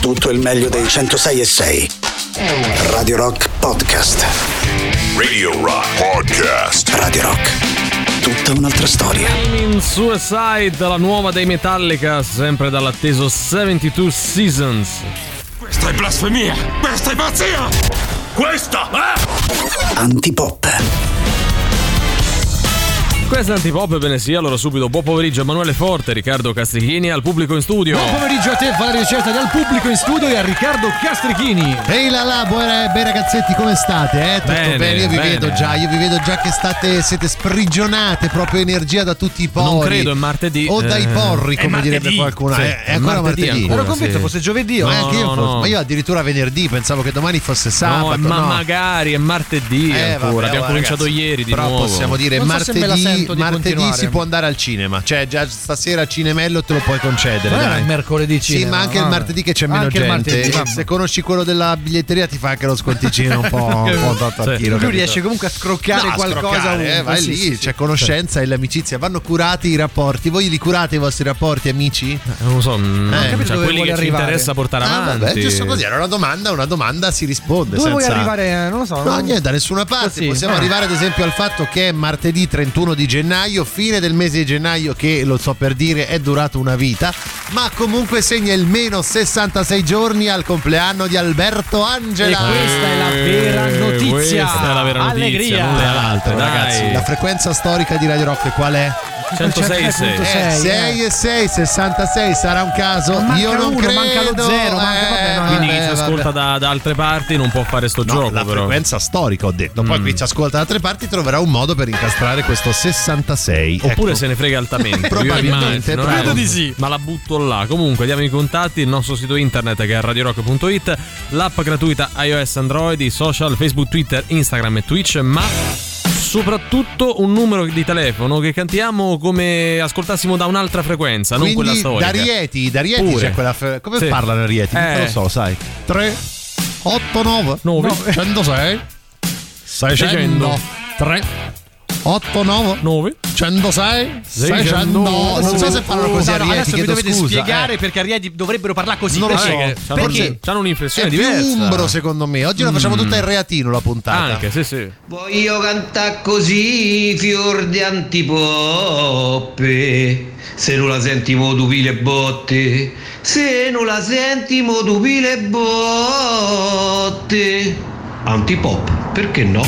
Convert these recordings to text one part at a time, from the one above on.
tutto il meglio dei 106 e 6. Radio Rock Podcast. Radio Rock Podcast. Radio Rock. Tutta un'altra storia. In Suicide, la nuova dei Metallica, sempre dall'atteso 72 Seasons. Questa è blasfemia! Questa è pazzia! Questa è... Antipop. Questa è Antipop, bene sia, allora subito buon pomeriggio Emanuele Forte, Riccardo Castrichini al pubblico in studio. Buon pomeriggio a te Valerio Certa dal pubblico in studio e a Riccardo Castrichini. Ehi là là, buone, bei ragazzetti, come state? Eh? Tutto Bene, bene, io vi bene. vedo già, io vi vedo già che state, siete sprigionate proprio energia da tutti i pori. Non credo, è martedì. O dai Eh, porri, come martedì. direbbe qualcuno. Sì, Eh, è è ancora martedì martedì. ancora, Ero convinto sì. fosse giovedì. Ma oh. anche io, no, fosse- no. ma io addirittura venerdì pensavo che domani fosse sabato. no, ma no. magari è martedì Eh, ancora. vabbè, Abbiamo oh, cominciato ragazzi, ieri di però nuovo. possiamo dire Non so me la martedì, martedì continuare. si può andare al cinema. Cioè, già stasera Cinemello te lo puoi concedere. Non è dai. il mercoledì Sì, cinema, ma anche il vabbè. martedì che c'è meno Anche il gente. martedì, se conosci quello della biglietteria ti fa anche lo sconticino un po', un po' Sì. a chilo, Lui riesce comunque a scroccare No, qualcosa scroccare, eh, vai sì, lì, sì, sì. c'è conoscenza e l'amicizia. Vanno curati i rapporti. Voi li curate i vostri rapporti, amici? Eh, Non lo so, mm, capito cioè, quelli che ci arrivare. interessa portare Ah, avanti. vabbè, giusto così. Era una domanda, una domanda si risponde. Dove vuoi arrivare? Non lo so. No, non- niente, da nessuna parte. Possiamo Ah. arrivare ad esempio al fatto che martedì 31 di gennaio, fine del mese di gennaio, che lo so per dire è durato una vita, ma comunque segna il meno 66 giorni al compleanno di Alberto E Angela. questa è la vera Eh, notizia. questa è la vera notizia, Allegria. non le altre, dai. Ragazzi, la frequenza storica di Radio Rock qual è? 106 e 6. Punto Eh, sei, 6 e 6, 66 sarà un caso. Ma manca Io non uno, credo. manca lo zero, manca- vabbè, no, Quindi chi vabbè, ci vabbè. ascolta da, da altre parti non può fare sto No, gioco, la però. frequenza storica ho detto. Poi Mm. qui ci ascolta da altre parti troverà un modo per incastrare questo 66. Oppure Ecco. se ne frega altamente. Probabilmente, immagino, eh. Credo di sì. Ma la butto là. Comunque, diamo i contatti, il nostro sito internet che è radiorock.it, l'app gratuita iOS Android, i social Facebook, Twitter, Instagram e Twitch, ma soprattutto un numero di telefono che cantiamo come ascoltassimo da un'altra frequenza, non quella Quindi storica. da Rieti, da Rieti Pure. c'è quella. fe- Come Sì. parlano Rieti? Non Eh. lo so, sai. 3 8 9 Nove. 106 600 3 8 9 9 106 Seicento. 600 Non so se parlano così No, a no, Rieti, adesso mi dovete scusa, spiegare eh. perché a Rieti dovrebbero parlare così. Non lo perché? so. Perché c'hanno, Perché? c'hanno È un'inflessione più diversa. umbro secondo me. Oggi la facciamo tutta in reatino la puntata. Anche, sì, sì. Voglio cantare così, fior di antipoppe. Se non la senti mo tu pile botte. Se non la senti mo tu pile botte. Antipop, perché no?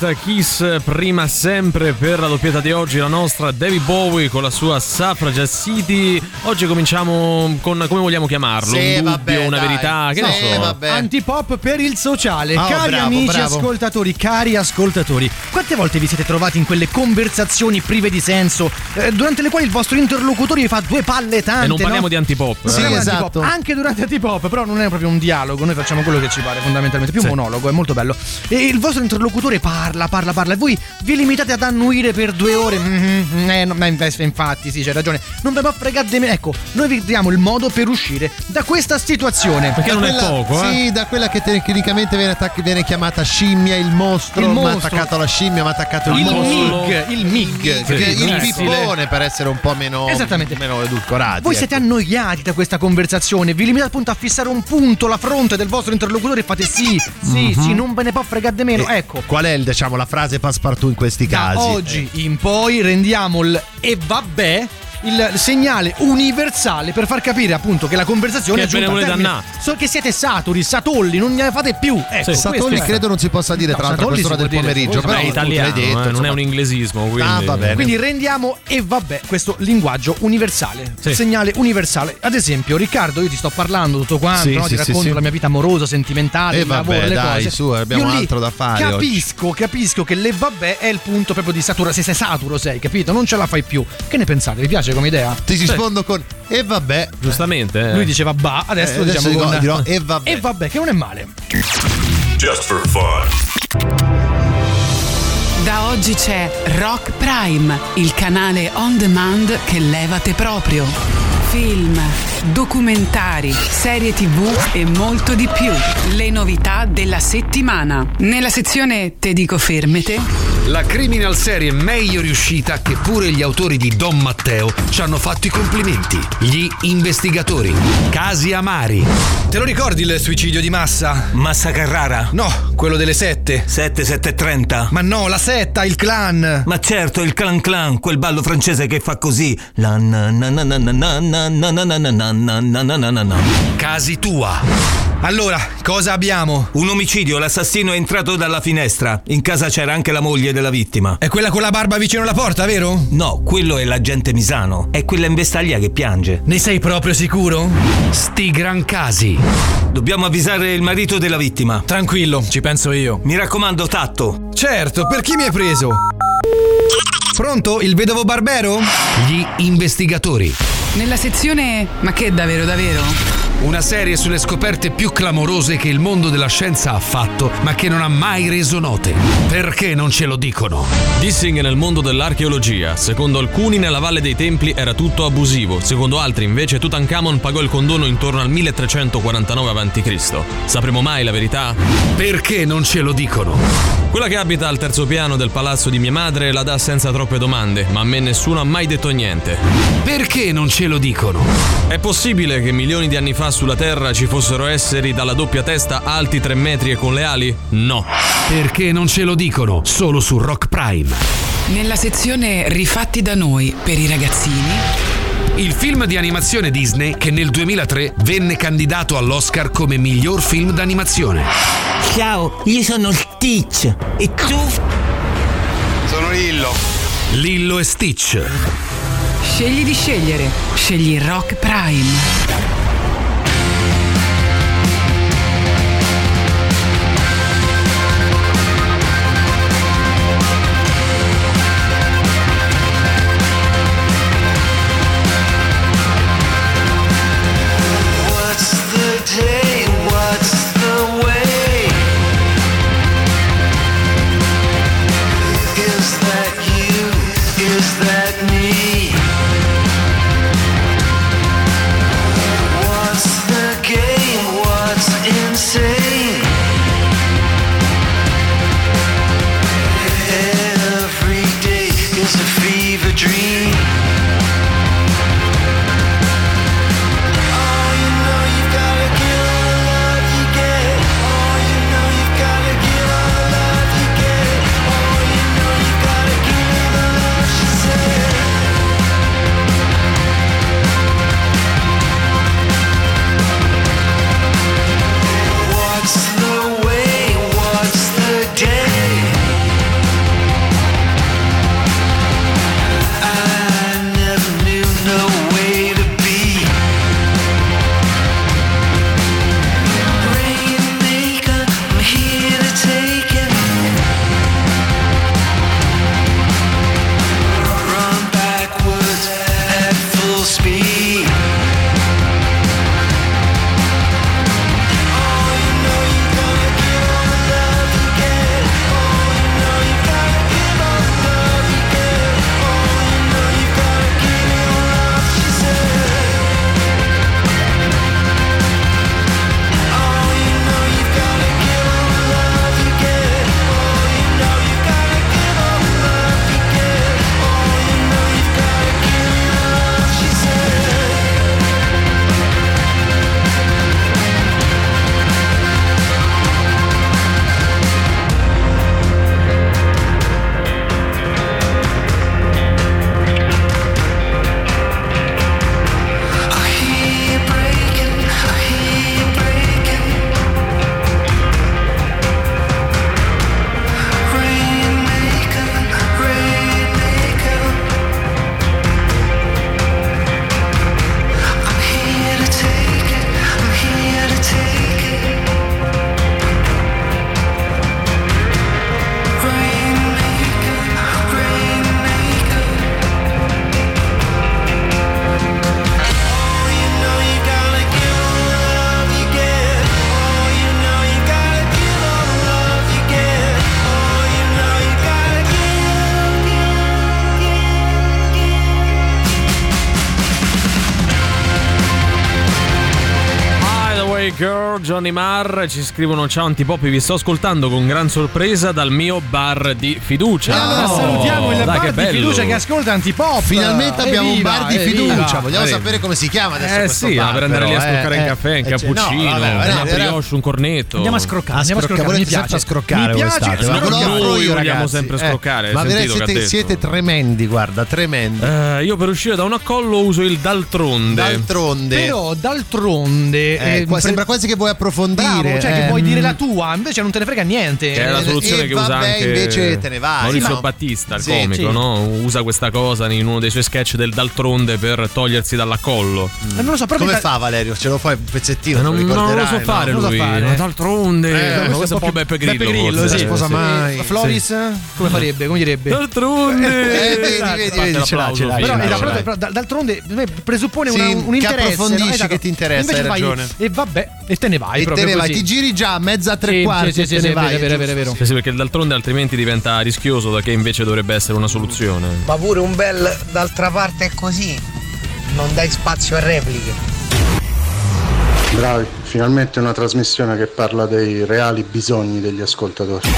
Night, Kiss prima sempre per la doppietta di oggi, la nostra David Bowie con la sua Suffragette City. Oggi cominciamo con come vogliamo chiamarlo? Sì, un dubbio, vabbè, una dai. verità, che ne Sì, so. vabbè. Antipop per il sociale. Oh, cari bravo, amici bravo. ascoltatori, cari ascoltatori, quante volte vi siete trovati in quelle conversazioni prive di senso, durante le quali il vostro interlocutore vi fa due palle tante? E non parliamo no? di antipop. Non eh. Sì, di esatto. Anche durante antipop, però non è proprio un dialogo, noi facciamo quello che ci pare fondamentalmente, più Sì. un monologo, è molto bello. E il vostro interlocutore parla, parla, parla e voi vi limitate ad annuire per due ore. Mhm, eh, no, infatti, sì, c'hai ragione. Non ve ne fregate di me. Ecco, noi vi diamo il modo per uscire da questa situazione. Perché non è quella- poco, eh? Sì, da quella che tecnicamente viene, attac- viene chiamata scimmia, il mostro. Il Mi ha mostro. attaccato la scimmia, mi ha attaccato il, Il mostro. MIG, il MIG, Il, che- il il pippone per essere un po' meno, Esattamente. meno edulcorati. Voi ecco. siete annoiati da questa conversazione, vi limitate appunto a fissare un punto, la fronte del vostro interlocutore e fate sì, sì, sì, non ve ne può fregare di meno. E Ecco, Qual è il, diciamo, la frase passepartout in questi da casi? oggi in poi rendiamo il e vabbè il segnale universale per far capire appunto che la conversazione Che è giunta volete termine. So che siete saturi, satolli, non ne fate più. Ecco, Sì. Satolli credo non si possa dire No, tra l'altro a quest'ora del dire, pomeriggio, però è italiano, detto, eh, non è un inglesismo, quindi. Ah, va bene. Quindi rendiamo e vabbè questo linguaggio universale, Sì. segnale universale. Ad esempio, Riccardo, io ti sto parlando tutto quanto, Sì, no? sì, ti racconto sì. la mia vita amorosa, sentimentale, E il vabbè, lavoro, le dai, cose. su, abbiamo Io altro da fare Capisco, capisco che le vabbè è il punto proprio di saturo. Se sei saturo sei, capito? Non ce la fai più. Che ne pensate? Vi piace come idea? Ti rispondo con e vabbè. Giustamente. eh. Lui diceva ba, adesso Eh, lo adesso diciamo dico- con dirò e vabbè. E vabbè, che non è male. Just for fun. Da oggi c'è Rock Prime, il canale on demand che levate proprio. Film, documentari, serie tv e molto di più. Le novità della settimana. Nella sezione Te dico fermete, La criminal serie meglio riuscita che pure gli autori di Don Matteo ci hanno fatto i complimenti. Gli investigatori. Casi amari. Te lo ricordi il suicidio di massa? Massa Carrara. No, quello delle sette. 7730. Ma no, la setta, il clan. Ma certo, il clan clan, quel ballo francese che fa così. La na na na na na na na na na na na na na na na na na na. Casi tua. Allora, cosa abbiamo? Un omicidio, l'assassino è entrato dalla finestra. In casa c'era anche la moglie della vittima. È quella con la barba vicino alla porta, vero? No, quello è l'agente Misano. È quella in vestaglia che piange. Ne sei proprio sicuro? Sti gran casi. Dobbiamo avvisare il marito della vittima. Tranquillo, ci penso io. Mi raccomando, tatto. Certo, per chi mi hai preso? Pronto? Il vedovo Barbero? Gli investigatori. nella sezione Ma che davvero davvero? Una serie sulle scoperte più clamorose che il mondo della scienza ha fatto, ma che non ha mai reso note. Perché non ce lo dicono? Dissing nel mondo dell'archeologia. Secondo alcuni nella Valle dei Templi era tutto abusivo, secondo altri invece Tutankhamon pagò il condono intorno al 1349 a.C. Sapremo mai la verità? Perché non ce lo dicono? Quella che abita al terzo piano del palazzo di mia madre la dà senza troppe domande, ma a me nessuno ha mai detto niente. Perché non ce lo dicono? È possibile che milioni di anni fa sulla Terra ci fossero esseri dalla doppia testa alti 3 metri e con le ali? No. Perché non ce lo dicono? Solo su Rock Prime. Nella sezione Rifatti da noi per i ragazzini. Il film di animazione Disney che nel 2003 venne candidato all'Oscar come miglior film d'animazione. Ciao, io sono Stitch. E tu? Sono Lillo. Lillo e Stitch. Scegli di scegliere. Scegli Rock Prime. Girl, Johnny Marr ci scrivono ciao Antipoppi, vi sto ascoltando con gran sorpresa dal mio bar di fiducia. E allora Oh, salutiamo il dai, bar di bello. fiducia che ascolta Antipop. Finalmente abbiamo un bar di Evviva, fiducia. evviva. Vogliamo Eh, sapere come si chiama adesso Eh questo sì, bar, per andare lì a scroccare eh, un caffè, un eh, cioè, cappuccino, no, vabbè, una era- era- brioche, un cornetto. Andiamo a scroccare, A andiamo a scrocca- scroccare, mi piace. scroccare mi piace, ma Noi io, vogliamo sempre Eh, scroccare, Ma veramente siete, tremendi, guarda, tremendi. Eh, io per uscire da un accollo uso il d'altronde. D'altronde. Però d'altronde Eh, sembra quasi che vuoi approfondire. Bravo, cioè che eh. vuoi dire la tua, invece non te ne frega niente. Che è la Eh, soluzione e che vabbè, usa anche invece te ne vai, Maurizio no? Battista, il Sì, comico, sì. no? Usa questa cosa in uno dei suoi sketch del d'altronde per togliersi dall'accollo. Eh, non lo so, proprio Come da- fa Valerio? Ce lo fai un pezzettino? Non, non lo so fare no? Non lo lui. so fare. ma D'altronde, Eh, questo è un po' più Beppe Grillo. Beppe Grillo, forse. sì. sposa Sì. mai. Floris come farebbe? Come direbbe? D'altronde. Eh, vedi, Esatto. vedi, ce l'ha, ce l'ha, Però, però- però, d'altronde presuppone un che interesse. approfondisci, no? Esatto. che ti interessa, Invece hai ragione. E vabbè, e te ne vai. E te proprio ne vai, così. ti giri già a mezza tre Sì, quarti sì, e sì, te sì, ne è vai. vero, è vero, è vero. Sì, sì, perché d'altronde altrimenti diventa rischioso da che invece dovrebbe essere una soluzione. Ma pure un bel d'altra parte è così. Non dai spazio a repliche. Bravi, finalmente una trasmissione che parla dei reali bisogni degli ascoltatori.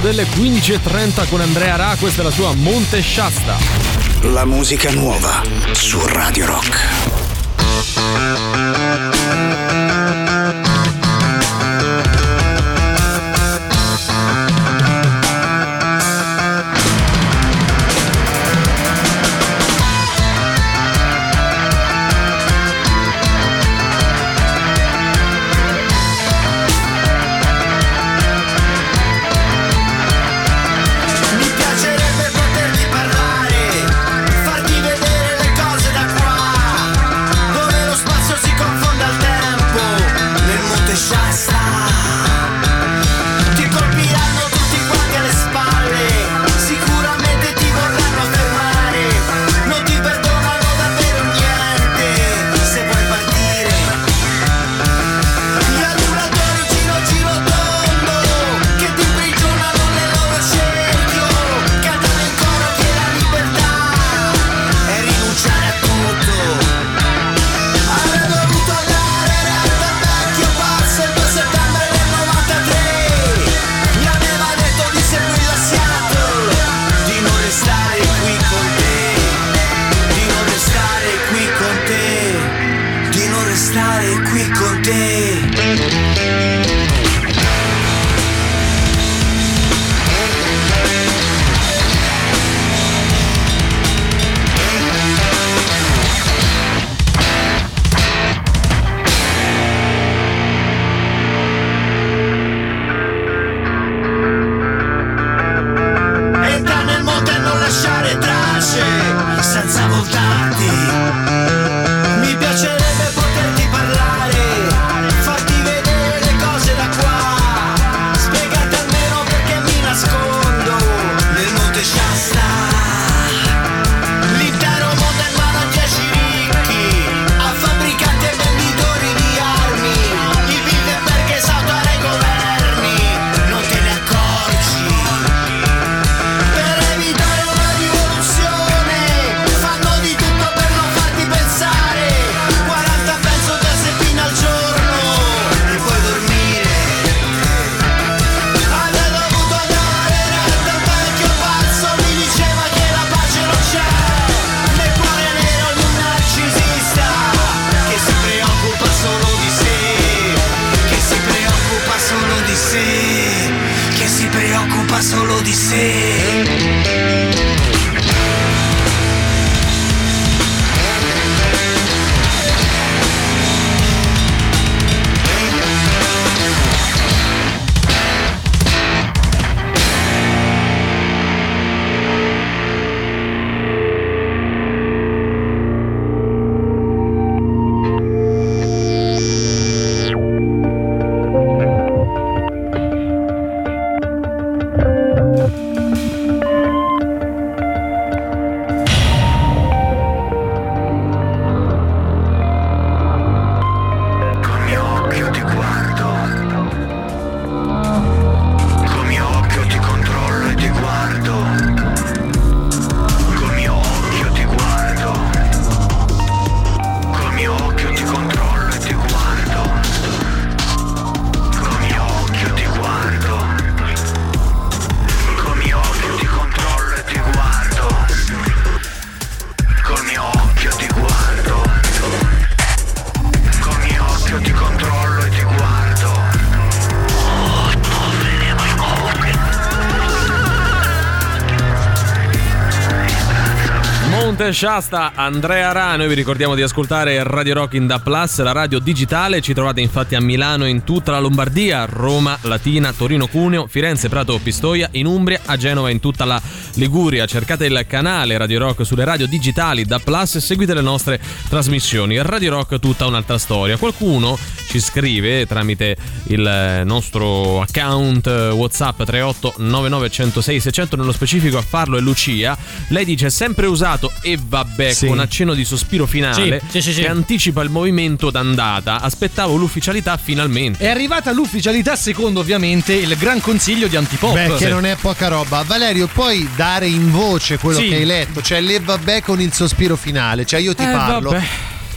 Delle 15.30 con Andrea Ra, questa è la sua Monte Shasta. La musica nuova su Radio Rock. Shasta, Andrea Ra, noi vi ricordiamo di ascoltare Radio Rock in Da Plus, la radio digitale, ci trovate infatti a Milano in tutta la Lombardia, Roma, Latina, Torino, Cuneo, Firenze, Prato, Pistoia, in Umbria, a Genova in tutta la Liguria. Cercate il canale Radio Rock sulle radio digitali Da Plus e seguite le nostre trasmissioni. Radio Rock tutta un'altra storia. Qualcuno ci scrive tramite il nostro account WhatsApp 38 99 106 600 nello specifico a farlo è Lucia. Lei dice sempre usato e vabbè Sì. con accenno di sospiro finale Sì, sì, sì, sì. che anticipa il movimento d'andata. Aspettavo l'ufficialità finalmente. È arrivata l'ufficialità secondo ovviamente il Gran Consiglio di Antipop. Beh, che non è poca roba. Valerio, puoi dare in voce quello Sì. che hai letto? Cioè, le vabbè con il sospiro finale. Cioè, io ti Eh, parlo. vabbè.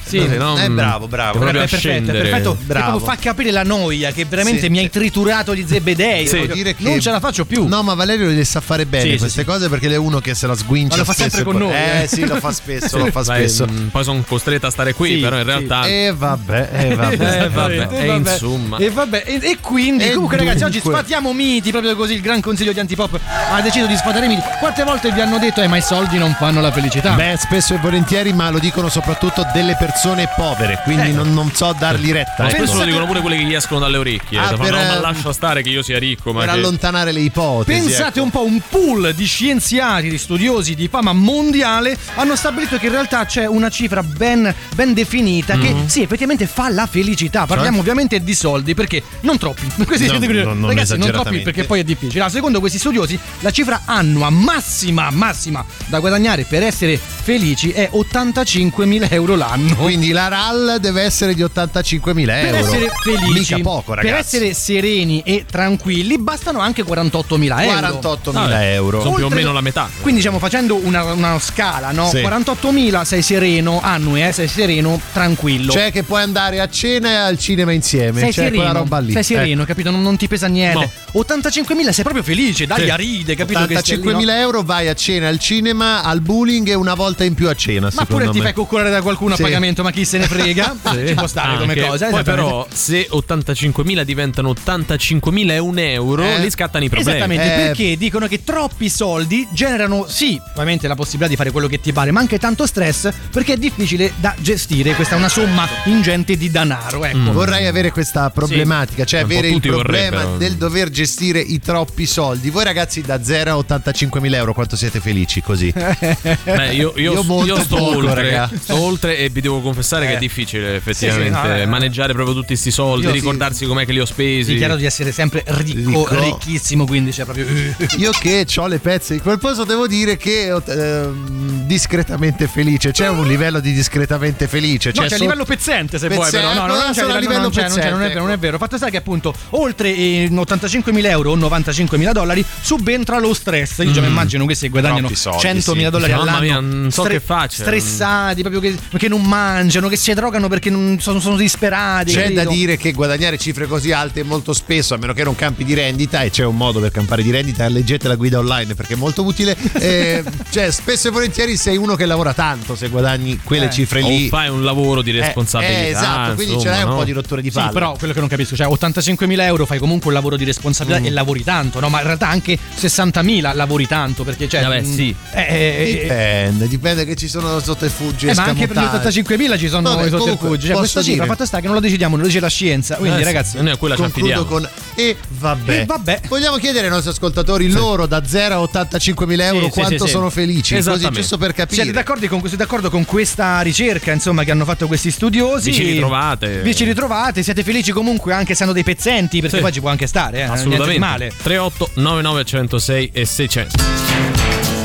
Sì. no? Eh, bravo, bravo. Proprio È perfetto, è perfetto. Che Bravo. fa capire la noia che veramente Sì. mi hai triturato gli zebedei. Sì. Devo dire che- Non ce la faccio più. No, ma Valerio le sa fare bene Sì, queste sì. cose perché lei è uno che se la sguincia Ma lo fa spesso sempre e con poi- noi, Eh eh. sì, lo fa spesso, lo fa Vai, spesso. mm, poi sono costretta a stare qui, Sì, però in sì. realtà. E vabbè, e vabbè. Eh, vabbè, e insomma. E, vabbè, e, e quindi, E comunque, ragazzi, oggi dunque. sfatiamo miti. Proprio così il Gran Consiglio di Antipop ha deciso di sfatare miti. Quante volte vi hanno detto, eh, ma i soldi non fanno la felicità? Beh, spesso e volentieri, ma lo dicono soprattutto delle persone povere, quindi Eh. non, non so dargli retta. Ma spesso lo dicono pure quelli che gli escono dalle orecchie. Ah, Fanno, per, "No, ma eh, lascia stare che io sia ricco. Per che- allontanare le ipotesi. Pensate ecco. un po', un pool di scienziati, di studiosi di fama mondiale hanno stabilito che in realtà c'è una cifra ben, ben definita che Mhm. sì, effettivamente fa la felicità. Parliamo ovviamente di soldi perché non troppi. Questi No, no, non ragazzi, non troppi perché poi è difficile. Ah, secondo questi studiosi, la cifra annua massima, massima da guadagnare per essere felici è 85.000 euro l'anno. Quindi la RAL deve essere di 85.000 per euro. essere felici, Mica poco, ragazzi. per essere sereni e tranquilli, bastano anche 48.000 euro. 48.000 Vabbè, euro. Sono più o Oltre- meno la metà. Quindi diciamo facendo una, una scala, no? Sì. 48.000 sei sereno, annui, eh, sei sereno, tranquillo. Cioè che puoi andare a cena e al cinema insieme. sei cioè sereno, quella roba lì. sei sereno, capito? Non, non ti pesa niente. No. 85.000 sei proprio felice, dai Sì. a ride, capito? che stai lì, 85.000 no? euro vai a cena al cinema, al bowling e una volta in più a cena. Ma secondo pure ti me. fai coccolare da qualcuno Sì. a pagamento, ma chi se ne frega? Ci può stare come Anche. cosa. Poi però se 85.000 diventano 85.000 e un euro, Eh. lì scattano i problemi. Esattamente, Eh. perché dicono che troppi soldi generano sì, ovviamente la possibilità di fare quello che ti pare, ma anche tanto stress perché è difficile da gestire. Questa è una somma ingente di denaro, ecco. Vorrei avere questa problematica, cioè Un po' avere il problema vorrebbero. del dover gestire i troppi soldi. Voi ragazzi da 0 a 85.000 euro quanto siete felici così? Beh, io, io- Io io sto poco, oltre, sto oltre e vi devo confessare che Eh. è difficile effettivamente Sì, sì, no, eh. maneggiare proprio tutti questi soldi, Io sì. ricordarsi com'è che li ho spesi. Dichiaro di essere sempre ricco, Ricco. ricchissimo, quindi c'è proprio. Io che ho le pezze in quel posto devo dire che ehm, discretamente felice, c'è un livello di discretamente felice. No, cioè c'è a so- livello pezzente se vuoi, Pezzente, però. No, no, no, non c'è a livello non c'è, non c'è, non è pezzente, vero, non è vero. Fatto sta che appunto oltre eh, 85.000 euro o 95.000 dollari subentra lo stress. Io già mi immagino questi che guadagnano Troppi soldi, 100.000 sì. dollari Mamma all'anno. mia, non so che faccia. Stressati, proprio che, che non mangiano, mangiano, che si drogano perché sono, sono, disperati. C'è credo. da dire che guadagnare cifre così alte molto spesso, a meno che non campi di rendita, e c'è un modo per campare di rendita, leggete la guida online perché è molto utile. Eh, cioè, spesso e volentieri sei uno che lavora tanto se guadagni quelle eh. cifre lì. O fai un lavoro di eh, eh, responsabilità. Eh, esatto, quindi insomma, ce l'hai no? un po' di rotture di palle. Sì, però quello che non capisco, cioè 85.000 euro fai comunque un lavoro di responsabilità mm. e lavori tanto, no? Ma in realtà anche 60.000 lavori tanto perché cioè... Vabbè, mm, sì. Eh, dipende, dipende che ci sono sotto e fuggi. Eh, ma anche per gli 85.000 Villa ci sono Vabbè, i sotterfugi. Cioè, questo dire. cifra, fatto sta che non lo decidiamo, lo dice la scienza. Quindi, eh, ragazzi, noi a quella ci affidiamo. Con... E vabbè. e vabbè. Vogliamo chiedere ai nostri ascoltatori sì. loro da 0 a 85 mila euro sì, quanto sì, sono felici. Così, giusto per capire. Siete d'accordo con, siete d'accordo con questa ricerca insomma, che hanno fatto questi studiosi? Vi ci ritrovate. Vi ci ritrovate, siete felici comunque anche se hanno dei pezzenti, perché poi ci può anche stare. Eh, Assolutamente. Male. 38 99 106 e 600.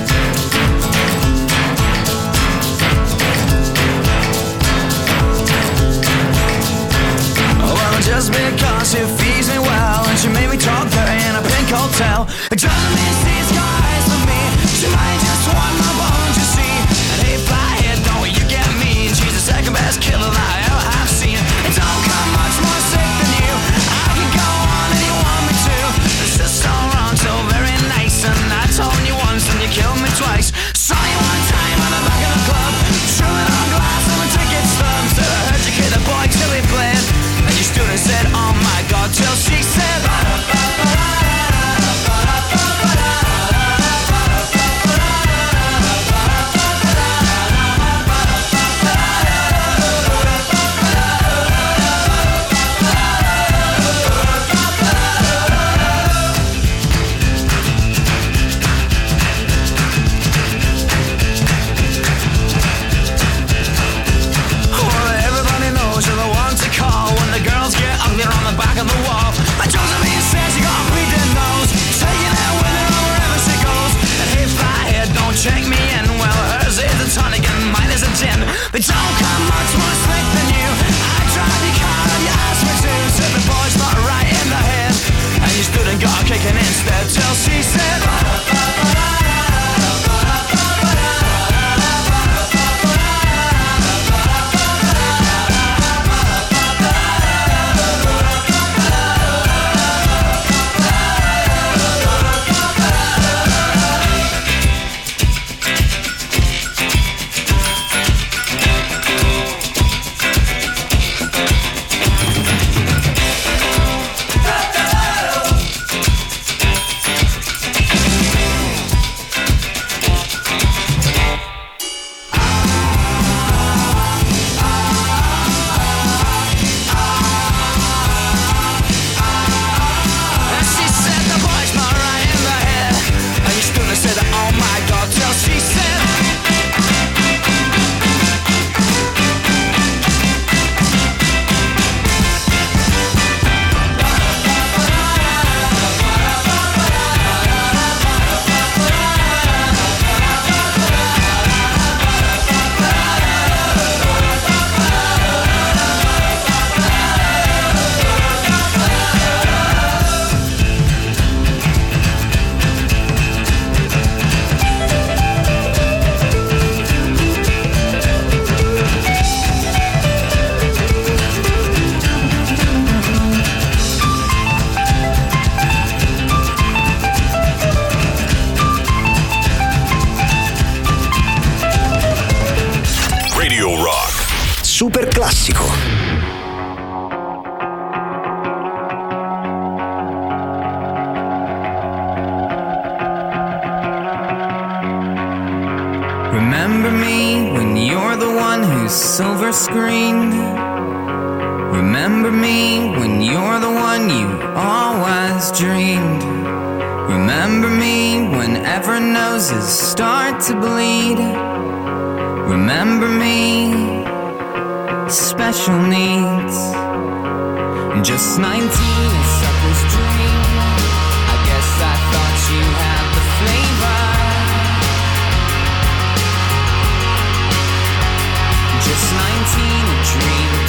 Remember me when you're the one you always dreamed. Remember me whenever noses start to bleed. Remember me, special needs. Just 19, a sucker's dream. I guess I thought you had the flavor. Just 19, a dream of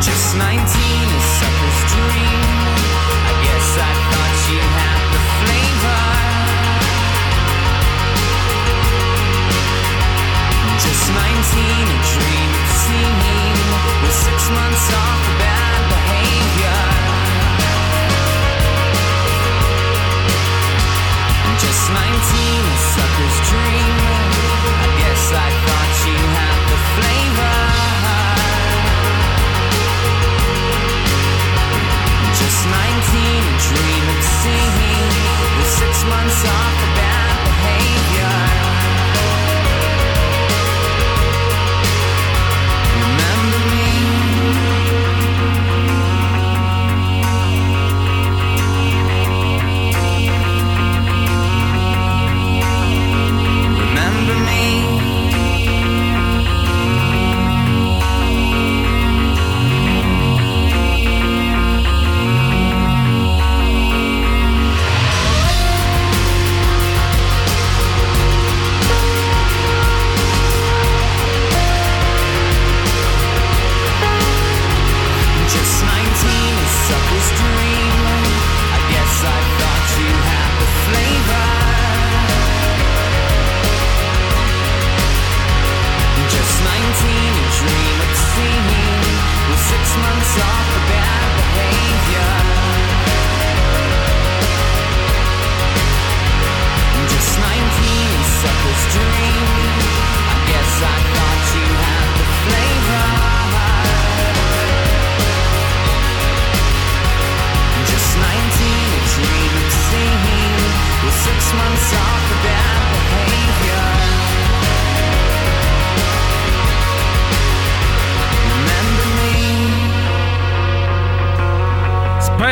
Just 19, a sucker's dream. I guess I thought had the flavor. Just 19, a dream with six months off for bad behavior. Just 19, a sucker's dream. I guess I dream of seeing six months off for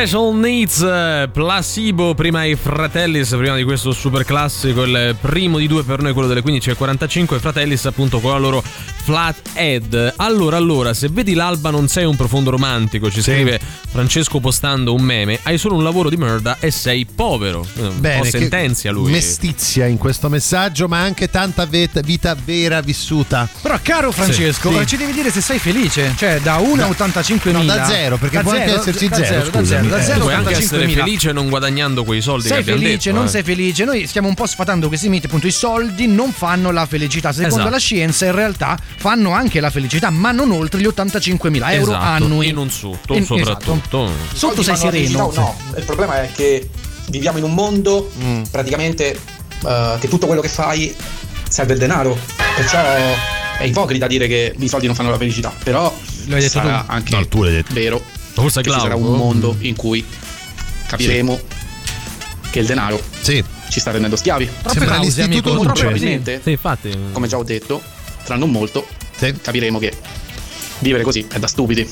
Special Needs, eh, Placebo, prima i Fratellis, prima di questo super classico, il primo di due per noi, quello delle 15.45, i Fratellis appunto con la loro Flathead. Allora, allora, se vedi l'alba non sei un profondo romantico, ci scrive Francesco postando un meme, hai solo un lavoro di merda e sei povero. Eh, che sentenzia lui. Mestizia in questo messaggio, ma anche tanta vet- vita vera vissuta. Però, caro Francesco, Sì. ci devi dire se sei felice. Cioè, da 1 a 85 no, da zero, perché può anche esserci da zero, da Eh. zero a Puoi anche essere 85.000. felice non guadagnando quei soldi Sei che abbiamo felice, detto, non eh. sei felice. Noi stiamo un po' sfatando questi miti. Appunto, i soldi non fanno la felicità. Secondo Esatto. la scienza, in realtà, fanno anche la felicità, ma non oltre gli 85.000 euro Esatto, annui. in un sotto, In- soprattutto. esatto. Sotto sei sereno. no? Il problema è che viviamo in un mondo praticamente eh, che tutto quello che fai serve il denaro. Perciò è ipocrita dire che i soldi non fanno la felicità. Però L'hai detto sarà tu. anche No, tu l'hai detto. vero Forse che ci sarà un mondo in cui capiremo che il denaro Sì. ci sta rendendo schiavi. Troppe cause, l'istituto amico. Probabilmente, Sì, infatti. come già ho detto, tra non molto Sì. capiremo che vivere così è da stupidi.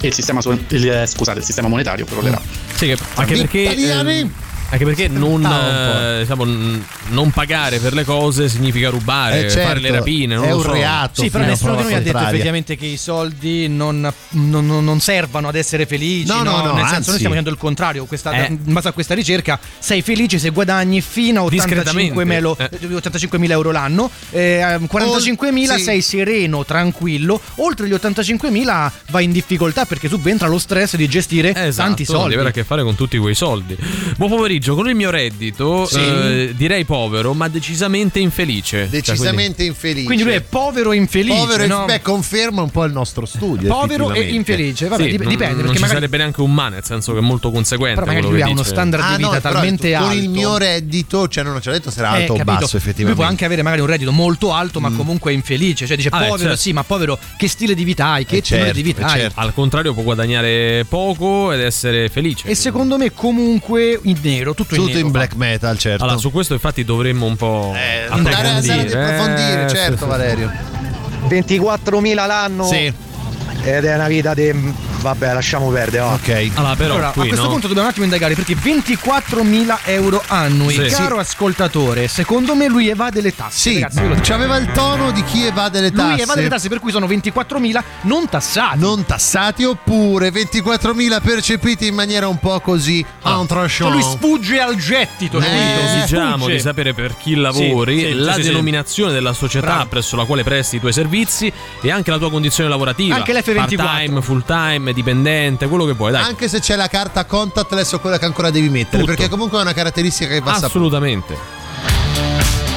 E il sistema, il- eh, scusate, il sistema monetario crollerà. Sì, che- anche perché Italiani! ehm, Anche perché non, Aspettava eh, diciamo, n- non pagare per le cose significa rubare, Eh, certo, fare le rapine. Non è un so. reato. Sì, però nessuno di noi ha detto effettivamente che i soldi non, non- non- non servano ad essere felici. No, no, no, nel senso, anzi. noi stiamo facendo il contrario. Questa- Eh. In base a questa ricerca, sei felice se guadagni fino a 85.000 melo- Eh. eh, 85.000 euro l'anno. Eh, 45.000 sì. sei sereno, tranquillo. Oltre gli 85.000 vai in difficoltà perché subentra lo stress di gestire Esatto, tanti soldi. Di avere a che fare con tutti quei soldi. Buon pomeriggio, con il mio reddito Sì. eh, direi povero, ma decisamente infelice. Cioè, Decisamente infelice. Quindi lui è povero e infelice. povero e no? beh, conferma un po' il nostro studio. Povero e effettivamente. infelice. Vabbè, Sì, dip- non- dipende. Non perché ci magari sarebbe neanche un ma, nel senso che è molto conseguente. Però magari lui che ha uno standard di Ah, vita no, talmente con alto. il mio reddito, cioè non ci ha detto se era Eh, alto o capito. basso, Lui può effettivamente. anche avere magari un reddito molto alto, ma comunque infelice. Cioè dice Ah, povero, certo. sì, ma povero, che stile di vita hai? Che Eh, tenore certo, di vita eh, hai? certo. Al contrario, può guadagnare poco ed essere felice. E secondo me, comunque in nero, tutto, in Tutto nero. in black metal, certo. Allora, su questo infatti dovremmo un po' Eh, andare, andare ad approfondire, Eh, certo, sì, sì, Valerio. 24.000 l'anno Sì. ed è una vita di... Vabbè, lasciamo perdere. va. Ok. Allora, però, Allora, qui, a questo no? punto dobbiamo un attimo indagare perché 24.000 euro annui, Sì. caro ascoltatore, secondo me lui evade le tasse. Sì, Ragazzi, io lo dico. c'aveva il tono di chi evade le tasse. Lui evade le tasse, per cui sono 24.000 non tassati. Non tassati oppure 24.000 percepiti in maniera un po' così Ah. Cioè lui sfugge al gettito, Eh, capito? Esigiamo Sfugge. di sapere per chi lavori, Sì, sì, la sì, sì, sì. denominazione della società Bravo. presso la quale presti i tuoi servizi e anche la tua condizione lavorativa. Anche l'F24. Part time, full time, dipendente, quello che vuoi, dai. Anche se c'è la carta contactless o quella che ancora devi mettere, Tutto. perché comunque è una caratteristica che va saputa. Assolutamente. I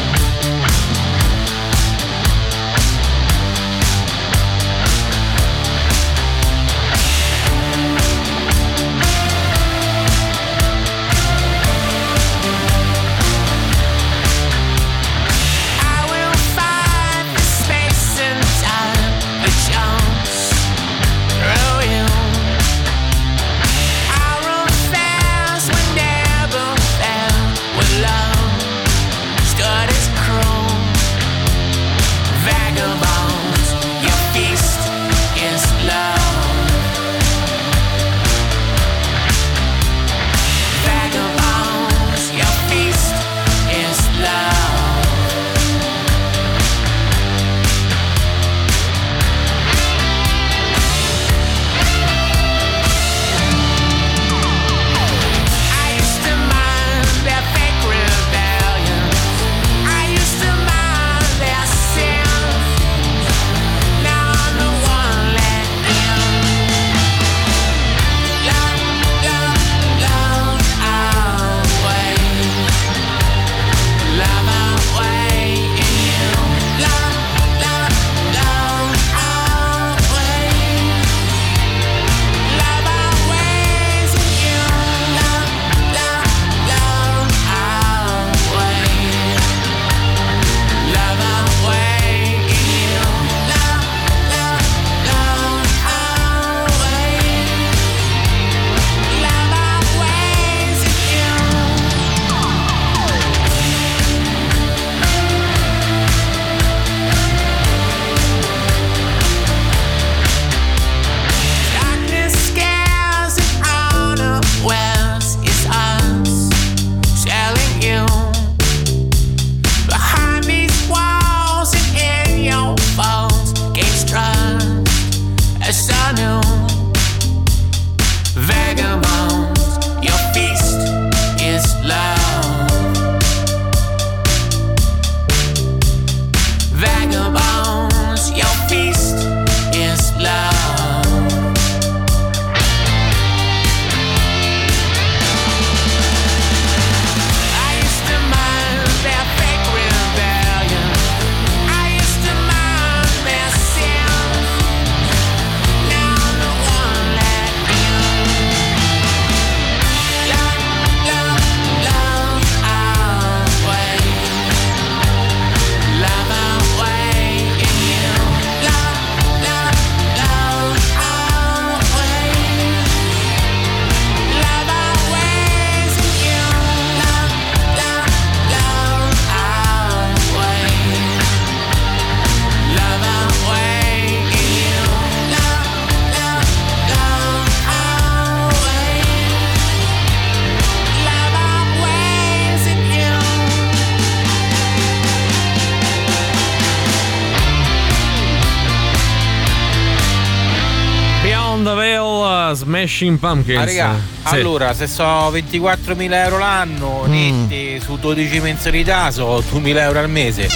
Smashing Pumpkins. Ah, raga, Sì. allora se so 24.000 euro l'anno, Mm. netti su 12 mensilità, so 2.000 euro al mese,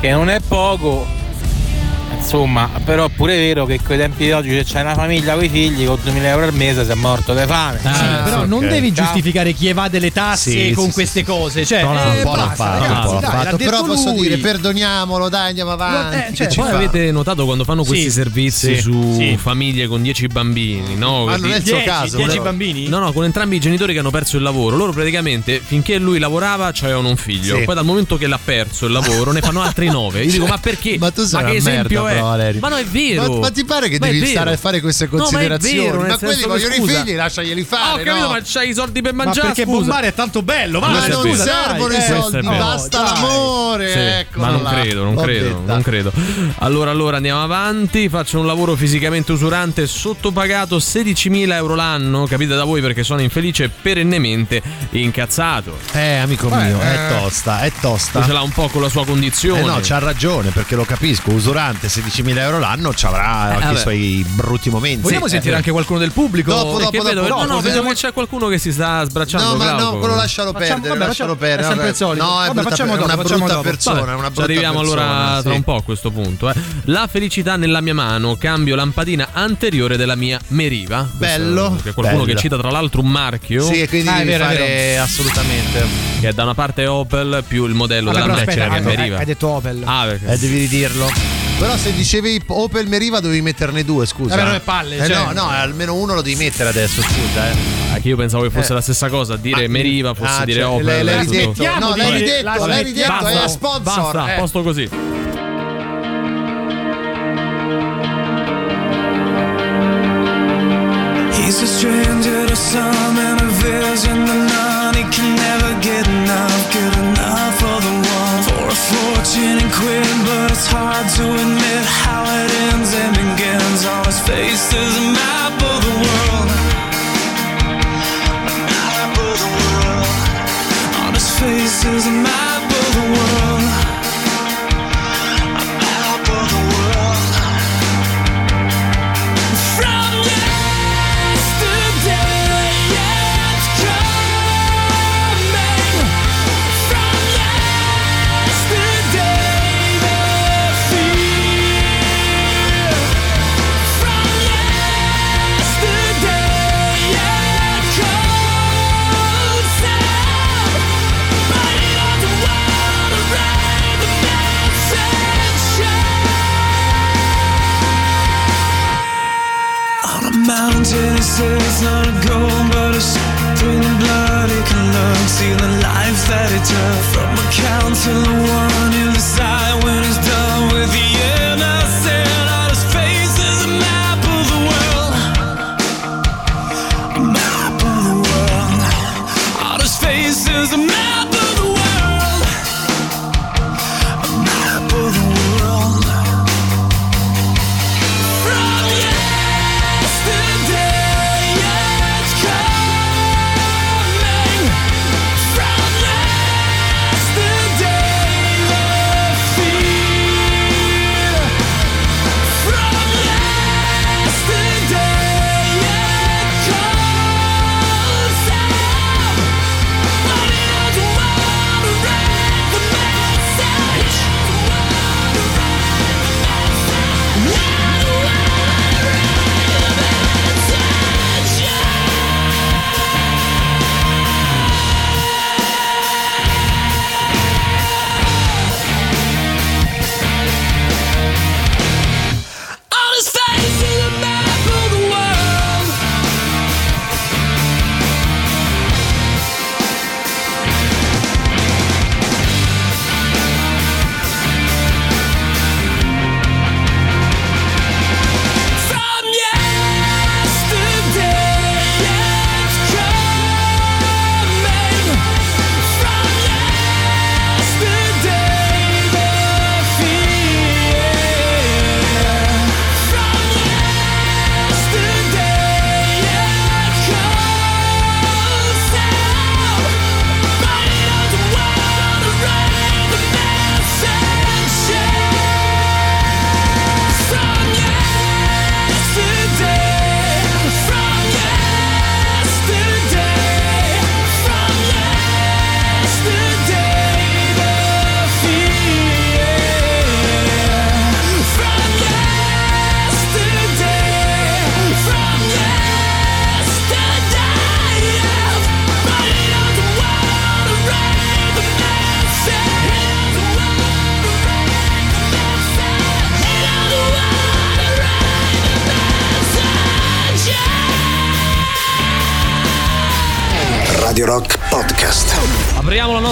che non è poco. Insomma, però è pure vero che coi tempi di oggi se c'è una famiglia con i figli con 2.000 euro al mese si è morto di fame. Sì, però non devi giustificare chi evade le tasse Sì, con sì, queste cose. Cioè, No, no, eh, un po' l'ha fatto, ragazzi, un po' dai, fatto. Però posso lui. dire, perdoniamolo, dai, andiamo avanti. Eh, cioè, ci Poi fa? avete notato quando fanno questi Sì. servizi Sì. su Sì. famiglie con 10 bambini, no? Ma non è il suo caso, dieci però. bambini? No, no, con entrambi i genitori che hanno perso il lavoro. Loro praticamente finché lui lavorava c'avevano un figlio. Sì. Poi dal momento che l'ha perso il lavoro ne fanno altri 9. Io dico, ma perché? Ma tu sei ma che esempio merda, è? però, Valerio. Ma no, è vero. Ma, ma ti pare che Ma è devi stare a fare queste No, ma è considerazioni? vero, ma quelli vogliono scusa. i figli, lasciaglieli Ah, fare. ho capito, no? ma c'hai i soldi per Ma mangiare? perché scusa. bombare è tanto bello, Ma è non vero. servono i Eh, è soldi, basta dai. l'amore. Sì, eccolo ma non là. credo, non credo, non credo. Allora, allora andiamo avanti. Faccio un lavoro fisicamente usurante, sottopagato 16.000 euro l'anno. Capite da voi perché sono infelice e perennemente incazzato. Eh, amico Beh, mio, è eh. tosta, è tosta. Ce l'ha un po' con la sua condizione. Eh no, c'ha ragione, perché lo capisco, usurante 16.000 euro l'anno ci avrà anche vabbè. i suoi brutti momenti. Vogliamo Sì, sentire eh. anche qualcuno del pubblico? Dopo, Perché dopo, vedo, dopo, no, no, dopo, vedo vediamo- che c'è qualcuno che si sta sbracciando. No, ma no, Glauco. quello lascialo Facciamo- perdere, vabbè, lascialo facciamo- perdere. è sempre vabbè. il solito. No, è, Vabbè, brutta, dopo, una brutta dopo. persona, Vabbè, una ci brutta arriviamo persona, allora tra sì. un po' a questo punto. eh. La felicità nella mia mano, cambio lampadina anteriore della mia Meriva. Bello, Che è qualcuno bello. che cita tra l'altro un marchio. Sì, e quindi Ah, è vero, fare assolutamente. Che è da una parte Opel più il modello della Meriva. hai detto Opel. Ah, perché? Eh, devi ridirlo. Però se dicevi Opel Meriva dovevi metterne due, scusa. Vabbè, non è palle, Eh, cioè. no, no, almeno uno lo devi mettere adesso, scusa, eh. Ah, che io pensavo che fosse Eh. la stessa cosa, dire Ah, Meriva fosse ah, dire cioè, Opel. l'hai- ridetto. No, l'hai ridetto, la- l'hai ridetto, Basta, è sponsor. basta, a eh. posto così. He's a stranger to some and a vision to none. He can never get enough, get enough fortune and quit. But it's hard to admit how it ends and begins. On his face is a map of the world. A map of the world. On his face is a map of the world. To.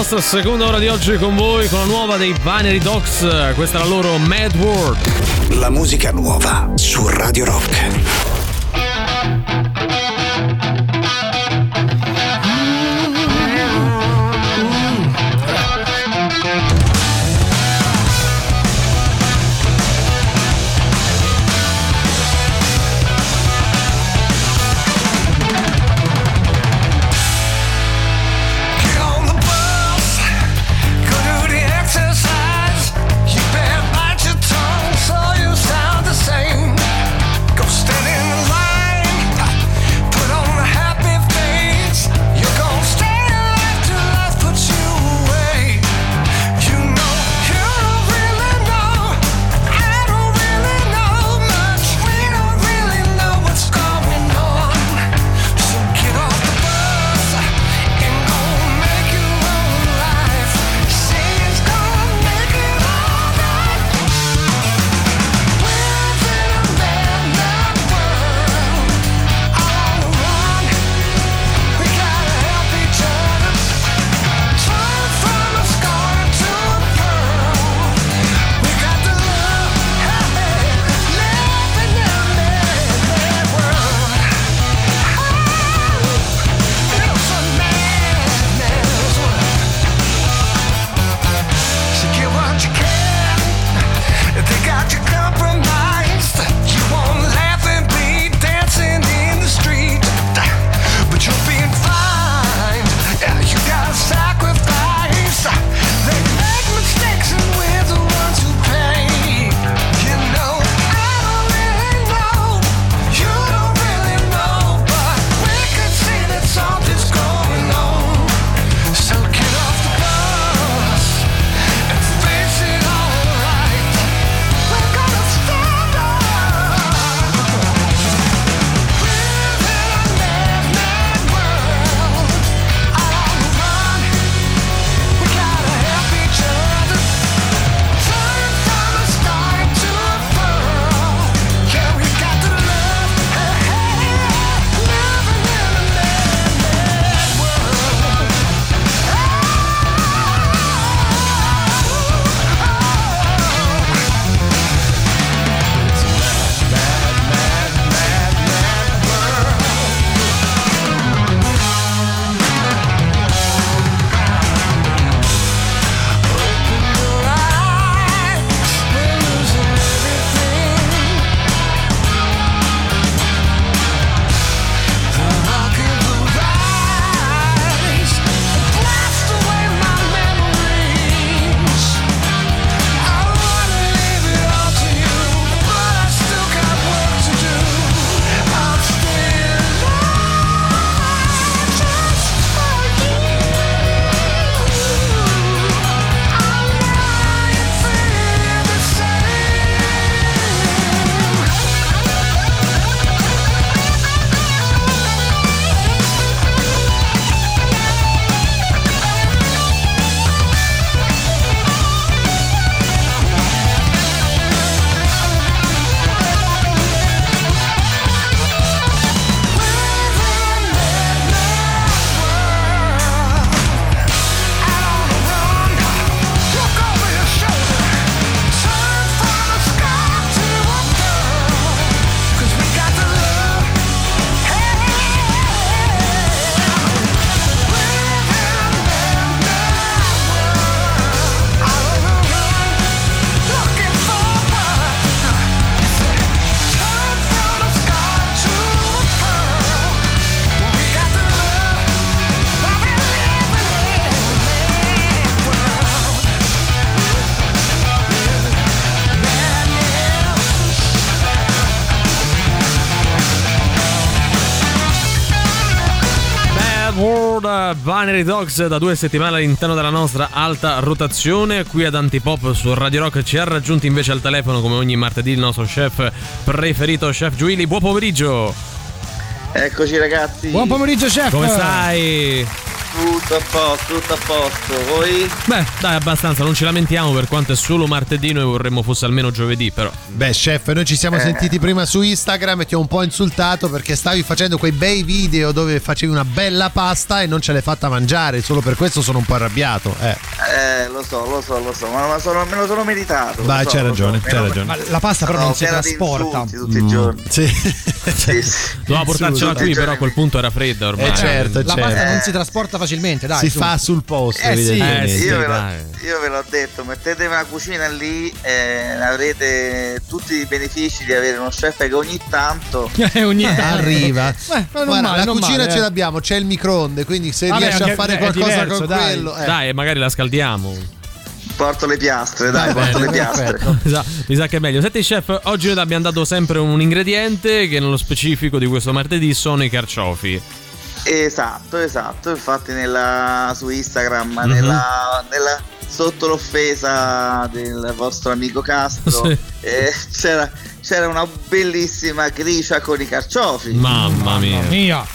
nostra seconda ora di oggi con voi con la nuova dei Binary Dogs, questa è la loro Mad World. La musica nuova su Radio Rock. Venere Dogs da due settimane all'interno della nostra alta rotazione. Qui ad Antipop su Radio Rock ci ha raggiunto invece al telefono come ogni martedì il nostro chef preferito chef Giuili buon pomeriggio. Eccoci ragazzi. Buon pomeriggio chef. Come stai? Tutto a posto, tutto a posto. Voi? Beh, dai, abbastanza, non ci lamentiamo per quanto è solo martedì, noi vorremmo fosse almeno giovedì, però. Beh, chef, noi ci siamo Eh. sentiti prima su Instagram e ti ho un po' insultato perché stavi facendo quei bei video dove facevi una bella pasta e non ce l'hai fatta mangiare. Solo per questo sono un po' arrabbiato. Eh. Eh, lo so, lo so, lo so, ma me lo sono, me lo sono meritato. Vai, so, c'hai ragione, so. c'hai ragione. Ma la pasta però No, non si trasporta. tutti i giorni. Sì. Sì, sì. Doveva portarcela qui, però a quel punto era fredda ormai. Eh, certo, La certo. pasta non si trasporta facilmente, dai. si su. fa sul posto, Eh, sì. Eh, sì, io, ve l'ho, io ve l'ho detto, mettetevi una cucina lì e avrete tutti i benefici di avere uno chef che ogni tanto Eh, ogni. Arriva. Eh, ma non Guarda, male, la non cucina male, ce eh. l'abbiamo, c'è il microonde, quindi se Vabbè, riesci a anche- fare è qualcosa diverso, con dai. quello, eh. Dai, magari la scaldiamo. porto le piastre, dai, porto le piastre. Mi sa, mi sa che è meglio. Senti, chef, oggi noi abbiamo dato sempre un ingrediente che nello specifico di questo martedì sono i carciofi. Esatto, esatto. Infatti nella, su Instagram, Mhm. nella, nella- sotto l'offesa del vostro amico Castro, Sì. eh, c'era, c'era una bellissima gricia con i carciofi. Mamma mia. Mia.